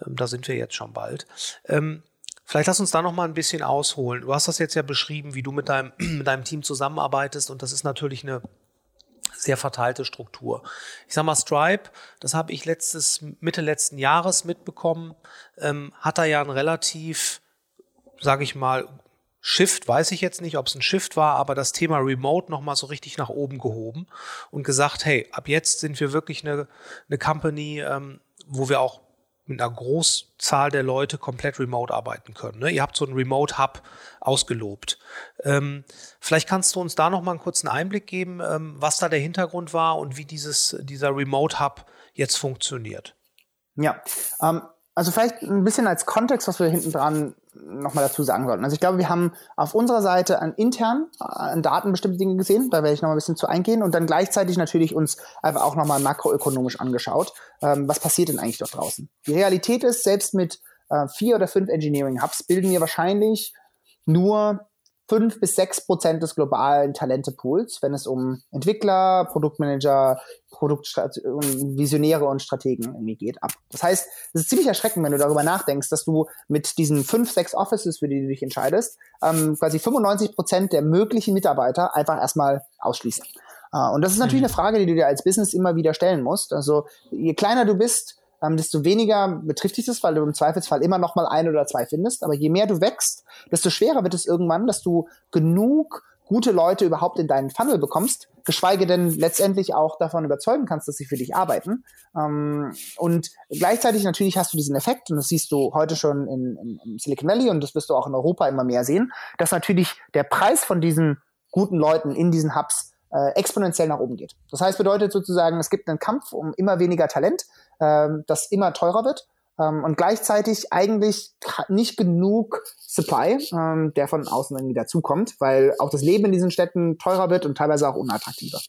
ähm da sind wir jetzt schon bald. Ähm, Vielleicht lass uns da noch mal ein bisschen ausholen. Du hast das jetzt ja beschrieben, wie du mit deinem, mit deinem Team zusammenarbeitest und das ist natürlich eine sehr verteilte Struktur. Ich sag mal, Stripe, das habe ich letztes, Mitte letzten Jahres mitbekommen, ähm, hat da ja ein relativ, sage ich mal, Shift, weiß ich jetzt nicht, ob es ein Shift war, aber das Thema Remote nochmal so richtig nach oben gehoben und gesagt, hey, ab jetzt sind wir wirklich eine, eine Company, ähm, wo wir auch mit einer Großzahl der Leute komplett remote arbeiten können. Ne? Ihr habt so einen Remote Hub ausgelobt. Ähm, vielleicht kannst du uns da noch mal einen kurzen Einblick geben, ähm, was da der Hintergrund war und wie dieses, dieser Remote Hub jetzt funktioniert. Ja, ähm, also vielleicht ein bisschen als Kontext, was wir hinten dran nochmal dazu sagen sollten. Also ich glaube, wir haben auf unserer Seite an intern an Daten bestimmte Dinge gesehen, da werde ich nochmal ein bisschen zu eingehen und dann gleichzeitig natürlich uns einfach auch nochmal makroökonomisch angeschaut, ähm, was passiert denn eigentlich dort draußen. Die Realität ist, selbst mit äh, vier oder fünf Engineering Hubs bilden wir wahrscheinlich nur fünf bis sechs Prozent des globalen Talentepools, wenn es um Entwickler, Produktmanager, Visionäre und Strategen irgendwie geht, ab. Das heißt, es ist ziemlich erschreckend, wenn du darüber nachdenkst, dass du mit diesen fünf, sechs Offices, für die du dich entscheidest, ähm, quasi 95 Prozent der möglichen Mitarbeiter einfach erstmal ausschließt. Äh, und das ist natürlich mhm. eine Frage, die du dir als Business immer wieder stellen musst. Also je kleiner du bist, ähm, desto weniger betrifft dich das, weil du im Zweifelsfall immer noch mal ein oder zwei findest. Aber je mehr du wächst, desto schwerer wird es irgendwann, dass du genug gute Leute überhaupt in deinen Funnel bekommst, geschweige denn letztendlich auch davon überzeugen kannst, dass sie für dich arbeiten. Ähm, und gleichzeitig natürlich hast du diesen Effekt, und das siehst du heute schon in, in, Silicon Valley und das wirst du auch in Europa immer mehr sehen, dass natürlich der Preis von diesen guten Leuten in diesen Hubs äh, exponentiell nach oben geht. Das heißt, bedeutet sozusagen, es gibt einen Kampf um immer weniger Talent, ähm, das immer teurer wird ähm, und gleichzeitig eigentlich nicht genug Supply, ähm, der von außen irgendwie dazukommt, weil auch das Leben in diesen Städten teurer wird und teilweise auch unattraktiver.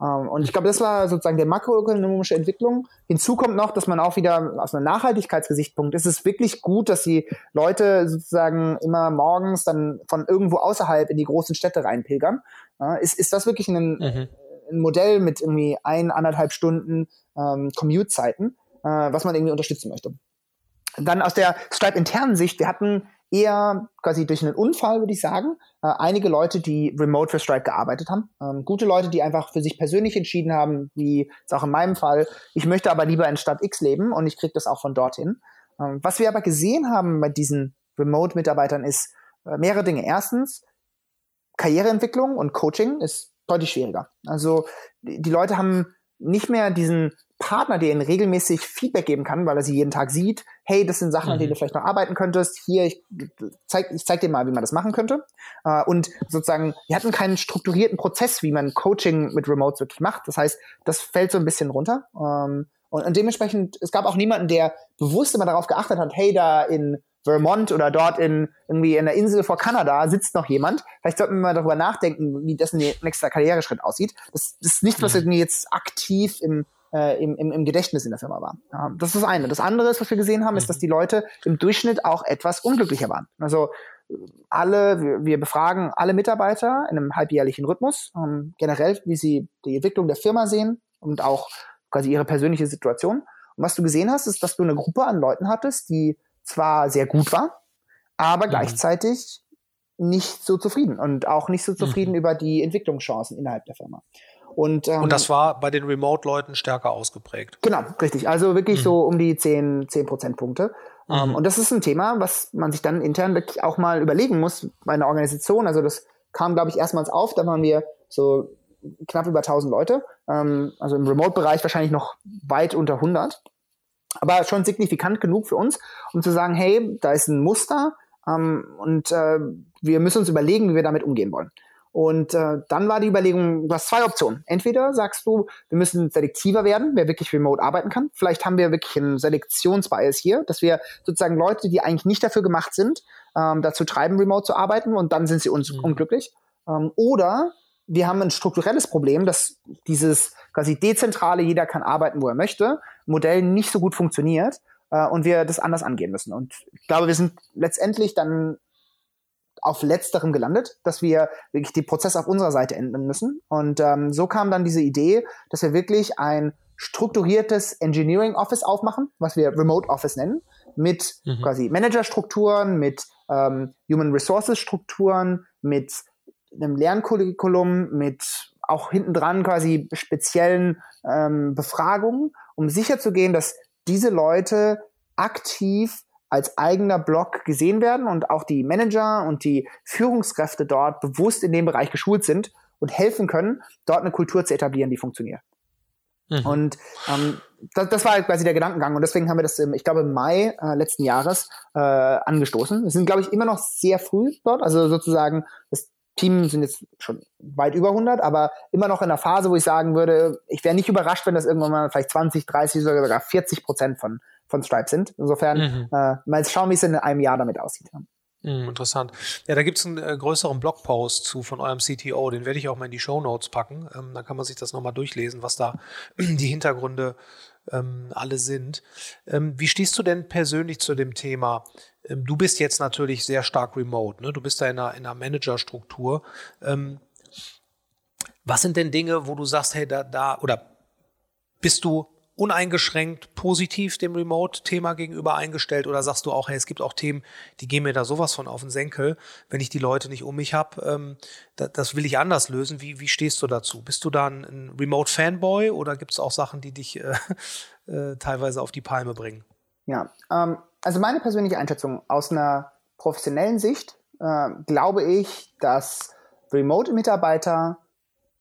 Ähm, und ich glaube, das war sozusagen der makroökonomische Entwicklung. Hinzu kommt noch, dass man auch wieder aus einem Nachhaltigkeitsgesichtspunkt ist es wirklich gut, dass die Leute sozusagen immer morgens dann von irgendwo außerhalb in die großen Städte reinpilgern. ist, ist das wirklich ein, mhm. ein Modell mit irgendwie ein, anderthalb Stunden ähm, Commute-Zeiten, äh, was man irgendwie unterstützen möchte? Dann aus der Stripe-internen Sicht, wir hatten eher quasi durch einen Unfall, würde ich sagen, äh, einige Leute, die remote für Stripe gearbeitet haben. Ähm, gute Leute, die einfach für sich persönlich entschieden haben, wie es auch in meinem Fall, ich möchte aber lieber in Stadt X leben und ich kriege das auch von dorthin. Ähm, was wir aber gesehen haben bei diesen Remote-Mitarbeitern ist äh, mehrere Dinge. Erstens, Karriereentwicklung und Coaching ist deutlich schwieriger. Also die, die Leute haben nicht mehr diesen Partner, der ihnen regelmäßig Feedback geben kann, weil er sie jeden Tag sieht, hey, das sind Sachen, an denen du mhm. vielleicht noch arbeiten könntest. Hier, ich zeig, ich zeig dir mal, wie man das machen könnte. Äh, und sozusagen, wir hatten keinen strukturierten Prozess, wie man Coaching mit Remotes wirklich macht. Das heißt, das fällt so ein bisschen runter. Ähm, und, dementsprechend, es gab auch niemanden, der bewusst immer darauf geachtet hat, hey, da in Vermont oder dort in irgendwie in der Insel vor Kanada sitzt noch jemand. Vielleicht sollten wir mal darüber nachdenken, wie das nächster Karriereschritt aussieht. Das, das ist nichts, was irgendwie jetzt aktiv im äh, im, im, im Gedächtnis in der Firma war. Ja, das ist das eine. Das andere ist, was wir gesehen haben, ist, dass die Leute im Durchschnitt auch etwas unglücklicher waren. Also alle, wir, wir befragen alle Mitarbeiter in einem halbjährlichen Rhythmus, ähm, generell, wie sie die Entwicklung der Firma sehen und auch quasi ihre persönliche Situation. Und was du gesehen hast, ist, dass du eine Gruppe an Leuten hattest, die zwar sehr gut war, aber mhm. gleichzeitig nicht so zufrieden und auch nicht so zufrieden mhm. über die Entwicklungschancen innerhalb der Firma. Und, ähm, und das war bei den Remote-Leuten stärker ausgeprägt. Genau, richtig. Also wirklich mhm. so um die 10, 10 Prozentpunkte. Mhm. Um, und das ist ein Thema, was man sich dann intern wirklich auch mal überlegen muss bei einer Organisation. Also das kam, glaube ich, erstmals auf. Da waren wir so knapp über 1000 Leute. Ähm, also im Remote-Bereich wahrscheinlich noch weit unter 100. Aber schon signifikant genug für uns, um zu sagen, hey, da ist ein Muster ähm, und äh, wir müssen uns überlegen, wie wir damit umgehen wollen. Und äh, dann war die Überlegung, du hast zwei Optionen. Entweder sagst du, wir müssen selektiver werden, wer wirklich remote arbeiten kann. Vielleicht haben wir wirklich einen Selektionsbias hier, dass wir sozusagen Leute, die eigentlich nicht dafür gemacht sind, ähm, dazu treiben, remote zu arbeiten und dann sind sie uns mhm. unglücklich. Ähm, oder wir haben ein strukturelles Problem, dass dieses quasi dezentrale, jeder kann arbeiten, wo er möchte, Modell nicht so gut funktioniert äh, und wir das anders angehen müssen. Und ich glaube, wir sind letztendlich dann auf letzterem gelandet, dass wir wirklich den Prozess auf unserer Seite enden müssen. Und ähm, so kam dann diese Idee, dass wir wirklich ein strukturiertes Engineering Office aufmachen, was wir Remote Office nennen, mit mhm. quasi Managerstrukturen, mit ähm, Human Resources Strukturen, mit einem Lerncurriculum, mit auch hinten dran quasi speziellen ähm, Befragungen, um sicherzugehen, dass diese Leute aktiv als eigener Block gesehen werden und auch die Manager und die Führungskräfte dort bewusst in dem Bereich geschult sind und helfen können, dort eine Kultur zu etablieren, die funktioniert. Mhm. Und ähm, das, das war halt quasi der Gedankengang und deswegen haben wir das, im, ich glaube, im Mai äh, letzten Jahres äh, angestoßen. Wir sind, glaube ich, immer noch sehr früh dort, also sozusagen das Team sind jetzt schon weit über 100, aber immer noch in der Phase, wo ich sagen würde, ich wäre nicht überrascht, wenn das irgendwann mal vielleicht 20, 30, sogar 40 Prozent von, von Stripe sind. Insofern mhm. äh, mal schauen, wie es in einem Jahr damit aussieht. Mhm, interessant. Ja, da gibt es einen äh, größeren Blogpost zu von eurem CTO, den werde ich auch mal in die Show Notes packen. Ähm, dann kann man sich das nochmal durchlesen, was da die Hintergründe ähm, alle sind. Ähm, wie stehst du denn persönlich zu dem Thema? Ähm, du bist jetzt natürlich sehr stark remote, ne? du bist da in einer, in einer Managerstruktur. Ähm, was sind denn Dinge, wo du sagst, hey, da, da, oder bist du uneingeschränkt positiv dem Remote-Thema gegenüber eingestellt oder sagst du auch, hey, es gibt auch Themen, die gehen mir da sowas von auf den Senkel, wenn ich die Leute nicht um mich habe, ähm, da, das will ich anders lösen. Wie, wie stehst du dazu? Bist du da ein, ein Remote-Fanboy oder gibt es auch Sachen, die dich äh, äh, teilweise auf die Palme bringen? Ja, ähm, also meine persönliche Einschätzung aus einer professionellen Sicht äh, glaube ich, dass Remote-Mitarbeiter,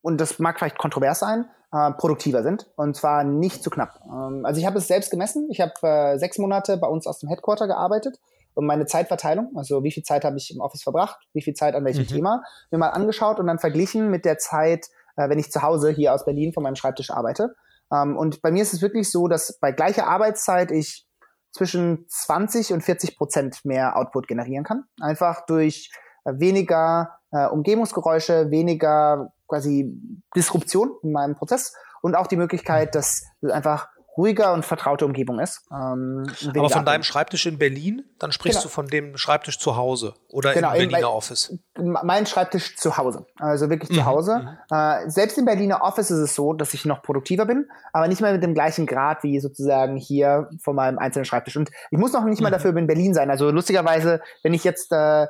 und das mag vielleicht kontrovers sein, äh, produktiver sind und zwar nicht zu knapp. Ähm, also ich habe es selbst gemessen. Ich habe äh, sechs Monate bei uns aus dem Headquarter gearbeitet und meine Zeitverteilung, also wie viel Zeit habe ich im Office verbracht, wie viel Zeit an welchem mhm. Thema, mir mal angeschaut und dann verglichen mit der Zeit, äh, wenn ich zu Hause hier aus Berlin von meinem Schreibtisch arbeite. Ähm, und bei mir ist es wirklich so, dass bei gleicher Arbeitszeit ich zwischen 20 und 40 Prozent mehr Output generieren kann. Einfach durch äh, weniger äh, Umgebungsgeräusche, weniger quasi Disruption in meinem Prozess und auch die Möglichkeit, dass einfach ruhiger und vertraute Umgebung ist. Ähm, Aber von deinem Schreibtisch in Berlin, dann sprichst genau. du von dem Schreibtisch zu Hause oder genau, im Berliner Office? Mein Schreibtisch zu Hause, also wirklich mhm. zu Hause. Mhm. Äh, selbst im Berliner Office ist es so, dass ich noch produktiver bin, aber nicht mehr mit dem gleichen Grad wie sozusagen hier von meinem einzelnen Schreibtisch. Und ich muss noch nicht mal mhm. dafür in Berlin sein. Also lustigerweise, wenn ich jetzt äh,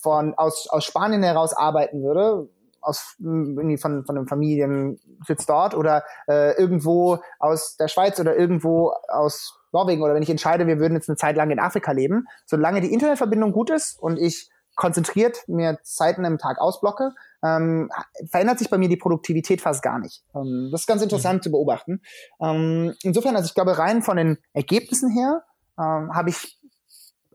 von aus, aus Spanien heraus arbeiten würde, aus irgendwie von, von einem Familiensitz dort oder äh, irgendwo aus der Schweiz oder irgendwo aus Norwegen oder wenn ich entscheide, wir würden jetzt eine Zeit lang in Afrika leben, solange die Internetverbindung gut ist und ich konzentriert mir Zeiten im Tag ausblocke, ähm, verändert sich bei mir die Produktivität fast gar nicht. Ähm, das ist ganz interessant mhm. zu beobachten. Ähm, insofern, also ich glaube, rein von den Ergebnissen her ähm, habe ich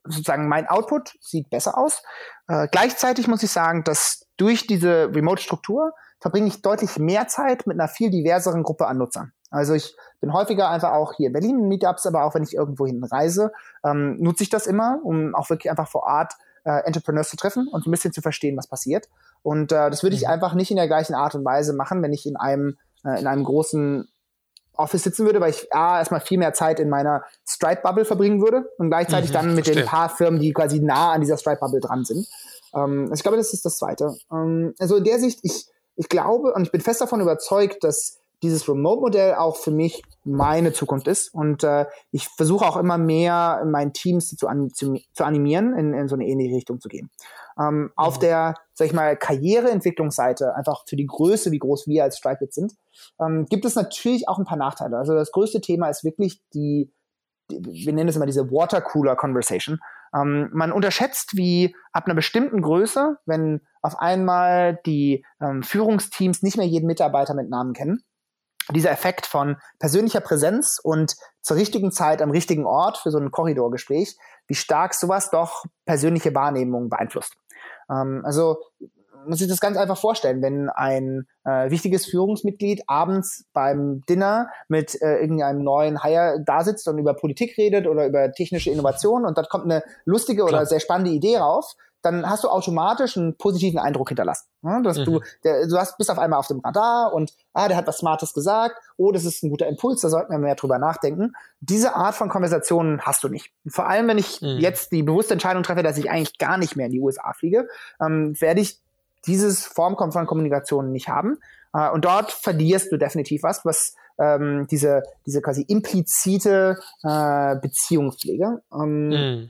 sozusagen mein Output sieht besser aus. Äh, gleichzeitig muss ich sagen, dass durch diese Remote-Struktur verbringe ich deutlich mehr Zeit mit einer viel diverseren Gruppe an Nutzern. Also ich bin häufiger einfach auch hier in Berlin in Meetups, aber auch wenn ich irgendwo hin reise, ähm, nutze ich das immer, um auch wirklich einfach vor Ort äh, Entrepreneurs zu treffen und ein bisschen zu verstehen, was passiert. Und äh, das würde ich mhm. einfach nicht in der gleichen Art und Weise machen, wenn ich in einem äh, in einem großen Office sitzen würde, weil ich A, erstmal viel mehr Zeit in meiner Stripe-Bubble verbringen würde und gleichzeitig mhm, dann mit verstehe. den paar Firmen, die quasi nah an dieser Stripe-Bubble dran sind. Ähm, ich glaube, das ist das Zweite. Ähm, also in der Sicht, ich, ich glaube und ich bin fest davon überzeugt, dass dieses Remote-Modell auch für mich meine Zukunft ist. Und äh, ich versuche auch immer mehr meinen Teams zu, an, zu, zu animieren, in, in so eine ähnliche Richtung zu gehen. Ähm, mhm. Auf der, sag ich mal, Karriereentwicklungsseite, einfach für die Größe, wie groß wir als Stripe sind, ähm, gibt es natürlich auch ein paar Nachteile. Also das größte Thema ist wirklich die wir nennen es immer diese Watercooler Conversation. Ähm, man unterschätzt, wie ab einer bestimmten Größe, wenn auf einmal die ähm, Führungsteams nicht mehr jeden Mitarbeiter mit Namen kennen, dieser Effekt von persönlicher Präsenz und zur richtigen Zeit am richtigen Ort für so ein Korridorgespräch, wie stark sowas doch persönliche Wahrnehmung beeinflusst. Ähm, also muss ich das ganz einfach vorstellen, wenn ein äh, wichtiges Führungsmitglied abends beim Dinner mit äh, irgendeinem neuen Hire da sitzt und über Politik redet oder über technische Innovationen und dann kommt eine lustige Klar. oder sehr spannende Idee rauf, dann hast du automatisch einen positiven Eindruck hinterlassen. Ne? Dass mhm. du, der, du hast, bist auf einmal auf dem Radar und ah, der hat was Smartes gesagt, oh, das ist ein guter Impuls, da sollten wir mehr drüber nachdenken. Diese Art von Konversationen hast du nicht. Vor allem, wenn ich mhm. jetzt die bewusste Entscheidung treffe, dass ich eigentlich gar nicht mehr in die USA fliege, ähm, werde ich dieses Form von Kommunikation nicht haben. Äh, und dort verlierst du definitiv was, was ähm, diese, diese quasi implizite äh, Beziehungspflege. Ähm, mhm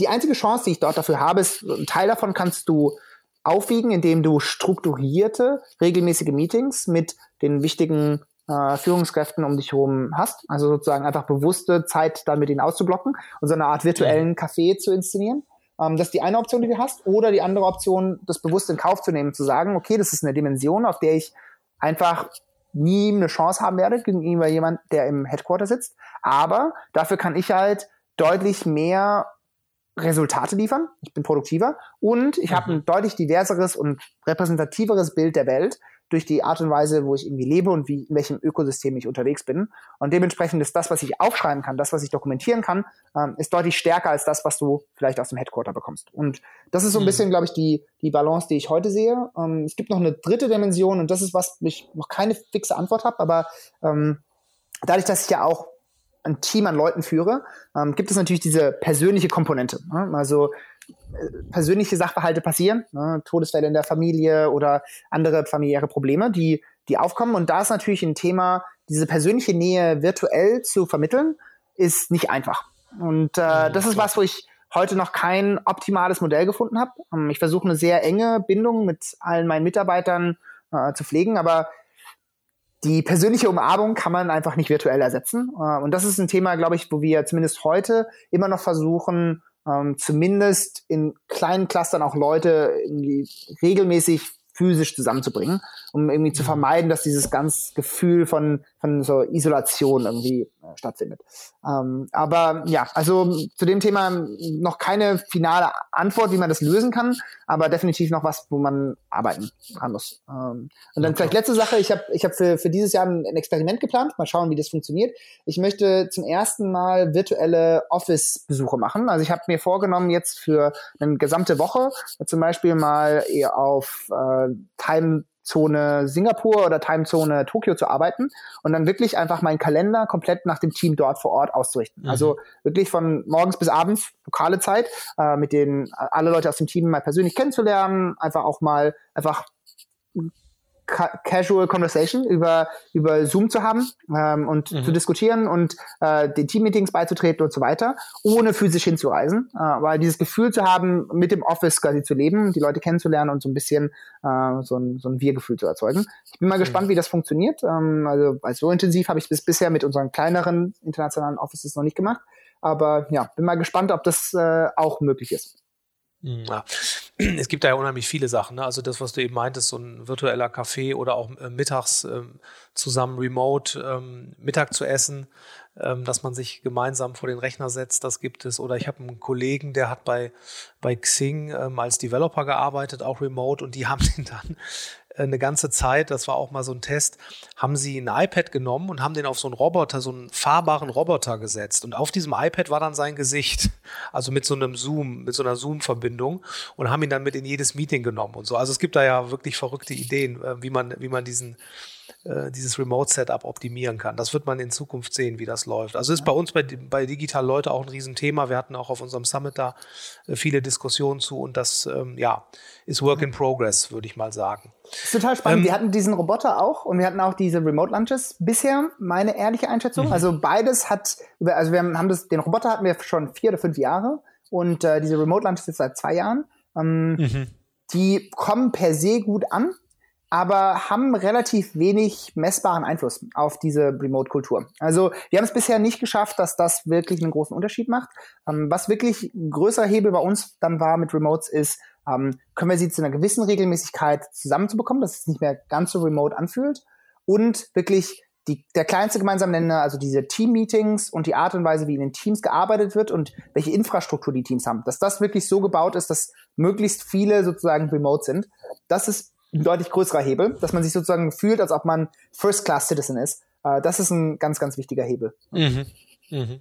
die einzige Chance, die ich dort dafür habe, ist, ein Teil davon kannst du aufwiegen, indem du strukturierte, regelmäßige Meetings mit den wichtigen äh, Führungskräften um dich herum hast. Also sozusagen einfach bewusste Zeit dann mit ihnen auszublocken und so eine Art virtuellen Café zu inszenieren. Ähm, das ist die eine Option, die du hast. Oder die andere Option, das bewusst in Kauf zu nehmen, zu sagen, okay, das ist eine Dimension, auf der ich einfach nie eine Chance haben werde gegenüber jemand, der im Headquarter sitzt. Aber dafür kann ich halt deutlich mehr Resultate liefern. Ich bin produktiver und ich mhm. habe ein deutlich diverseres und repräsentativeres Bild der Welt, durch die Art und Weise, wo ich irgendwie lebe und wie, in welchem Ökosystem ich unterwegs bin. Und dementsprechend ist das, was ich aufschreiben kann, das, was ich dokumentieren kann, ähm, ist deutlich stärker als das, was du vielleicht aus dem Headquarter bekommst. Und das ist so ein mhm. bisschen, glaube ich, die, die Balance, die ich heute sehe. Ähm, es gibt noch eine dritte Dimension und das ist, was ich noch keine fixe Antwort habe, aber ähm, dadurch, dass ich ja auch ein Team an Leuten führe, ähm, gibt es natürlich diese persönliche Komponente. Ne? Also persönliche Sachverhalte passieren, ne, Todesfälle in der Familie oder andere familiäre Probleme, die, die aufkommen. Und da ist natürlich ein Thema, diese persönliche Nähe virtuell zu vermitteln, ist nicht einfach. Und äh, das ist was, wo ich heute noch kein optimales Modell gefunden habe. Ähm, ich versuche eine sehr enge Bindung mit allen meinen Mitarbeitern äh, zu pflegen, aber die persönliche Umarmung kann man einfach nicht virtuell ersetzen. Äh, und das ist ein Thema, glaube ich, wo wir zumindest heute immer noch versuchen, ähm, zumindest in kleinen Clustern auch Leute irgendwie regelmäßig physisch zusammenzubringen, um irgendwie zu mhm. vermeiden, dass dieses ganz Gefühl von, von so Isolation irgendwie äh, stattfindet. Ähm, aber ja, also zu dem Thema noch keine finale Antwort, wie man das lösen kann, aber definitiv noch was, wo man arbeiten dran muss. Ähm, und dann okay. vielleicht letzte Sache, ich habe ich hab für, für dieses Jahr ein, ein Experiment geplant, mal schauen, wie das funktioniert. Ich möchte zum ersten Mal virtuelle Office-Besuche machen. Also ich habe mir vorgenommen, jetzt für eine gesamte Woche zum Beispiel mal eher auf äh, Time Zone Singapur oder Timezone Tokio zu arbeiten und dann wirklich einfach meinen Kalender komplett nach dem Team dort vor Ort auszurichten. Mhm. Also wirklich von morgens bis abends lokale Zeit, äh, mit den alle Leute aus dem Team mal persönlich kennenzulernen, einfach auch mal einfach Casual Conversation über, über Zoom zu haben ähm, und mhm. zu diskutieren und äh, den Teammeetings beizutreten und so weiter, ohne physisch hinzureisen. Äh, weil dieses Gefühl zu haben, mit dem Office quasi zu leben, die Leute kennenzulernen und so ein bisschen äh, so ein, so ein Wir-Gefühl zu erzeugen. Ich bin mal mhm. gespannt, wie das funktioniert. Ähm, also, also so intensiv habe ich das bisher mit unseren kleineren internationalen Offices noch nicht gemacht. Aber ja, bin mal gespannt, ob das äh, auch möglich ist. Hm, ja. Es gibt da ja unheimlich viele Sachen. Ne? Also das, was du eben meintest, so ein virtueller Kaffee oder auch äh, mittags ähm, zusammen remote ähm, Mittag zu essen, ähm, dass man sich gemeinsam vor den Rechner setzt, das gibt es. Oder ich habe einen Kollegen, der hat bei, bei Xing ähm, als Developer gearbeitet, auch remote, und die haben den dann eine ganze Zeit, das war auch mal so ein Test, haben sie ein iPad genommen und haben den auf so einen Roboter, so einen fahrbaren Roboter gesetzt. Und auf diesem iPad war dann sein Gesicht, also mit so einem Zoom, mit so einer Zoom-Verbindung und haben ihn dann mit in jedes Meeting genommen und so. Also es gibt da ja wirklich verrückte Ideen, äh, wie man, wie man diesen äh, dieses Remote-Setup optimieren kann. Das wird man in Zukunft sehen, wie das läuft. Also ist bei uns bei, bei Digital Leute auch ein Riesenthema. Wir hatten auch auf unserem Summit da äh, viele Diskussionen zu und das ähm, ja, ist Work in Progress, würde ich mal sagen. Das ist total spannend. Ähm, wir hatten diesen Roboter auch und wir hatten auch diese Remote Lunches bisher, meine ehrliche Einschätzung. Mhm. Also beides hat, also wir haben das, den Roboter hatten wir schon vier oder fünf Jahre und äh, diese Remote Lunches jetzt seit zwei Jahren. Ähm, mhm. Die kommen per se gut an aber haben relativ wenig messbaren Einfluss auf diese Remote-Kultur. Also wir haben es bisher nicht geschafft, dass das wirklich einen großen Unterschied macht. Ähm, was wirklich ein größer Hebel bei uns dann war mit Remotes ist, ähm, können wir sie zu einer gewissen Regelmäßigkeit zusammenzubekommen, dass es nicht mehr ganz so remote anfühlt und wirklich die, der kleinste gemeinsame Nenner, also diese Team-Meetings und die Art und Weise, wie in den Teams gearbeitet wird und welche Infrastruktur die Teams haben, dass das wirklich so gebaut ist, dass möglichst viele sozusagen remote sind. Das ist ein deutlich größerer Hebel, dass man sich sozusagen fühlt, als ob man First-Class-Citizen ist. Äh, das ist ein ganz, ganz wichtiger Hebel. Mhm. Mhm.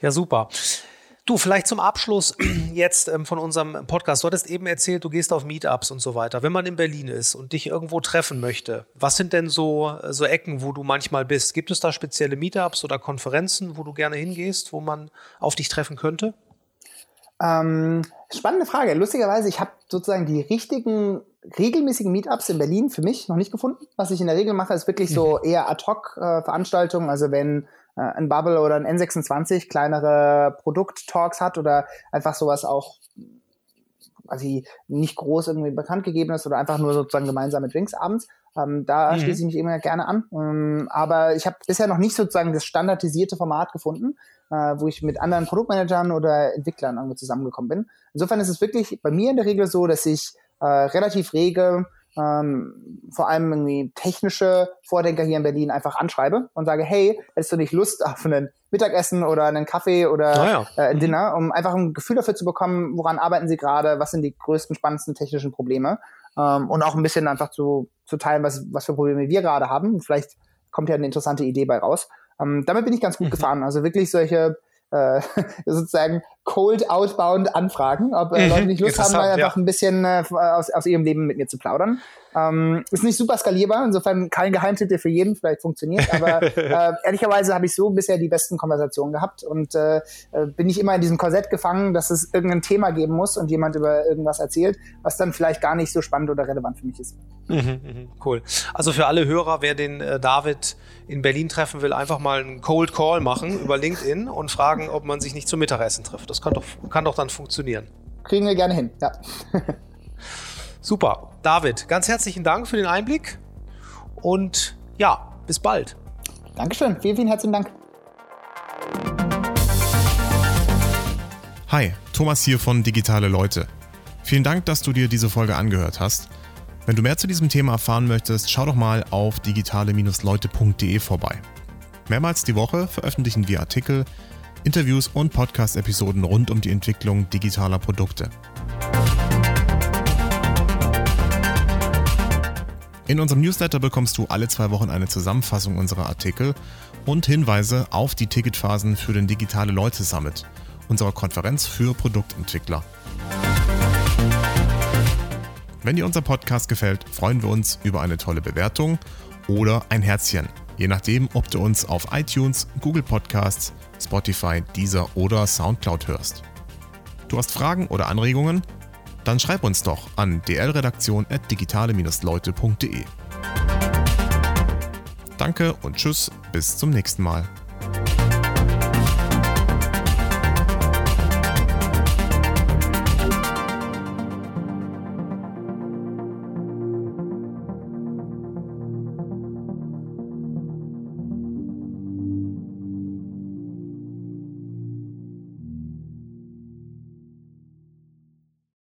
Ja, super. Du, vielleicht zum Abschluss jetzt ähm, von unserem Podcast. Du hattest eben erzählt, du gehst auf Meetups und so weiter. Wenn man in Berlin ist und dich irgendwo treffen möchte, was sind denn so, so Ecken, wo du manchmal bist? Gibt es da spezielle Meetups oder Konferenzen, wo du gerne hingehst, wo man auf dich treffen könnte? Ähm, spannende Frage. Lustigerweise, ich habe sozusagen die richtigen regelmäßigen Meetups in Berlin für mich noch nicht gefunden. Was ich in der Regel mache, ist wirklich so mhm. eher Ad-Hoc-Veranstaltungen. Äh, also wenn äh, ein Bubble oder ein N26 kleinere Produkt-Talks hat oder einfach sowas auch quasi nicht groß irgendwie bekannt gegeben ist oder einfach nur sozusagen gemeinsame Drinks abends. Ähm, da mhm. schließe ich mich immer gerne an. Ähm, aber ich habe bisher noch nicht sozusagen das standardisierte Format gefunden, wo ich mit anderen Produktmanagern oder Entwicklern irgendwie zusammengekommen bin. Insofern ist es wirklich bei mir in der Regel so, dass ich äh, relativ rege ähm, vor allem irgendwie technische Vordenker hier in Berlin einfach anschreibe und sage, hey, hättest du nicht Lust auf ein Mittagessen oder einen Kaffee oder ja. äh, ein Dinner, um einfach ein Gefühl dafür zu bekommen, woran arbeiten sie gerade, was sind die größten, spannendsten technischen Probleme ähm, und auch ein bisschen einfach zu, zu teilen, was, was für Probleme wir gerade haben. Vielleicht kommt ja eine interessante Idee bei raus. Ähm, damit bin ich ganz gut mhm. gefahren. Also wirklich solche äh, sozusagen cold outbound anfragen, ob äh, Leute nicht Lust haben, mal einfach ja. ein bisschen äh, aus, aus ihrem Leben mit mir zu plaudern. Ähm, ist nicht super skalierbar, insofern kein Geheimtitel für jeden, vielleicht funktioniert, aber äh, ehrlicherweise habe ich so bisher die besten Konversationen gehabt und äh, äh, bin nicht immer in diesem Korsett gefangen, dass es irgendein Thema geben muss und jemand über irgendwas erzählt, was dann vielleicht gar nicht so spannend oder relevant für mich ist. Mhm, mhm, cool. Also für alle Hörer, wer den äh, David in Berlin treffen will, einfach mal einen Cold Call machen über LinkedIn und fragen, ob man sich nicht zum Mittagessen trifft. Das kann doch, kann doch dann funktionieren. Kriegen wir gerne hin, ja. Super. David, ganz herzlichen Dank für den Einblick und ja, bis bald. Dankeschön. Vielen, vielen herzlichen Dank. Hi, Thomas hier von Digitale Leute. Vielen Dank, dass du dir diese Folge angehört hast. Wenn du mehr zu diesem Thema erfahren möchtest, schau doch mal auf digitale-leute.de vorbei. Mehrmals die Woche veröffentlichen wir Artikel, Interviews und Podcast-Episoden rund um die Entwicklung digitaler Produkte. In unserem Newsletter bekommst du alle zwei Wochen eine Zusammenfassung unserer Artikel und Hinweise auf die Ticketphasen für den Digitale Leute Summit, unserer Konferenz für Produktentwickler. Wenn dir unser Podcast gefällt, freuen wir uns über eine tolle Bewertung oder ein Herzchen, je nachdem, ob du uns auf iTunes, Google Podcasts, Spotify, Deezer oder Soundcloud hörst. Du hast Fragen oder Anregungen? Dann schreib uns doch an dlredaktion.digitale-leute.de. Danke und tschüss, bis zum nächsten Mal.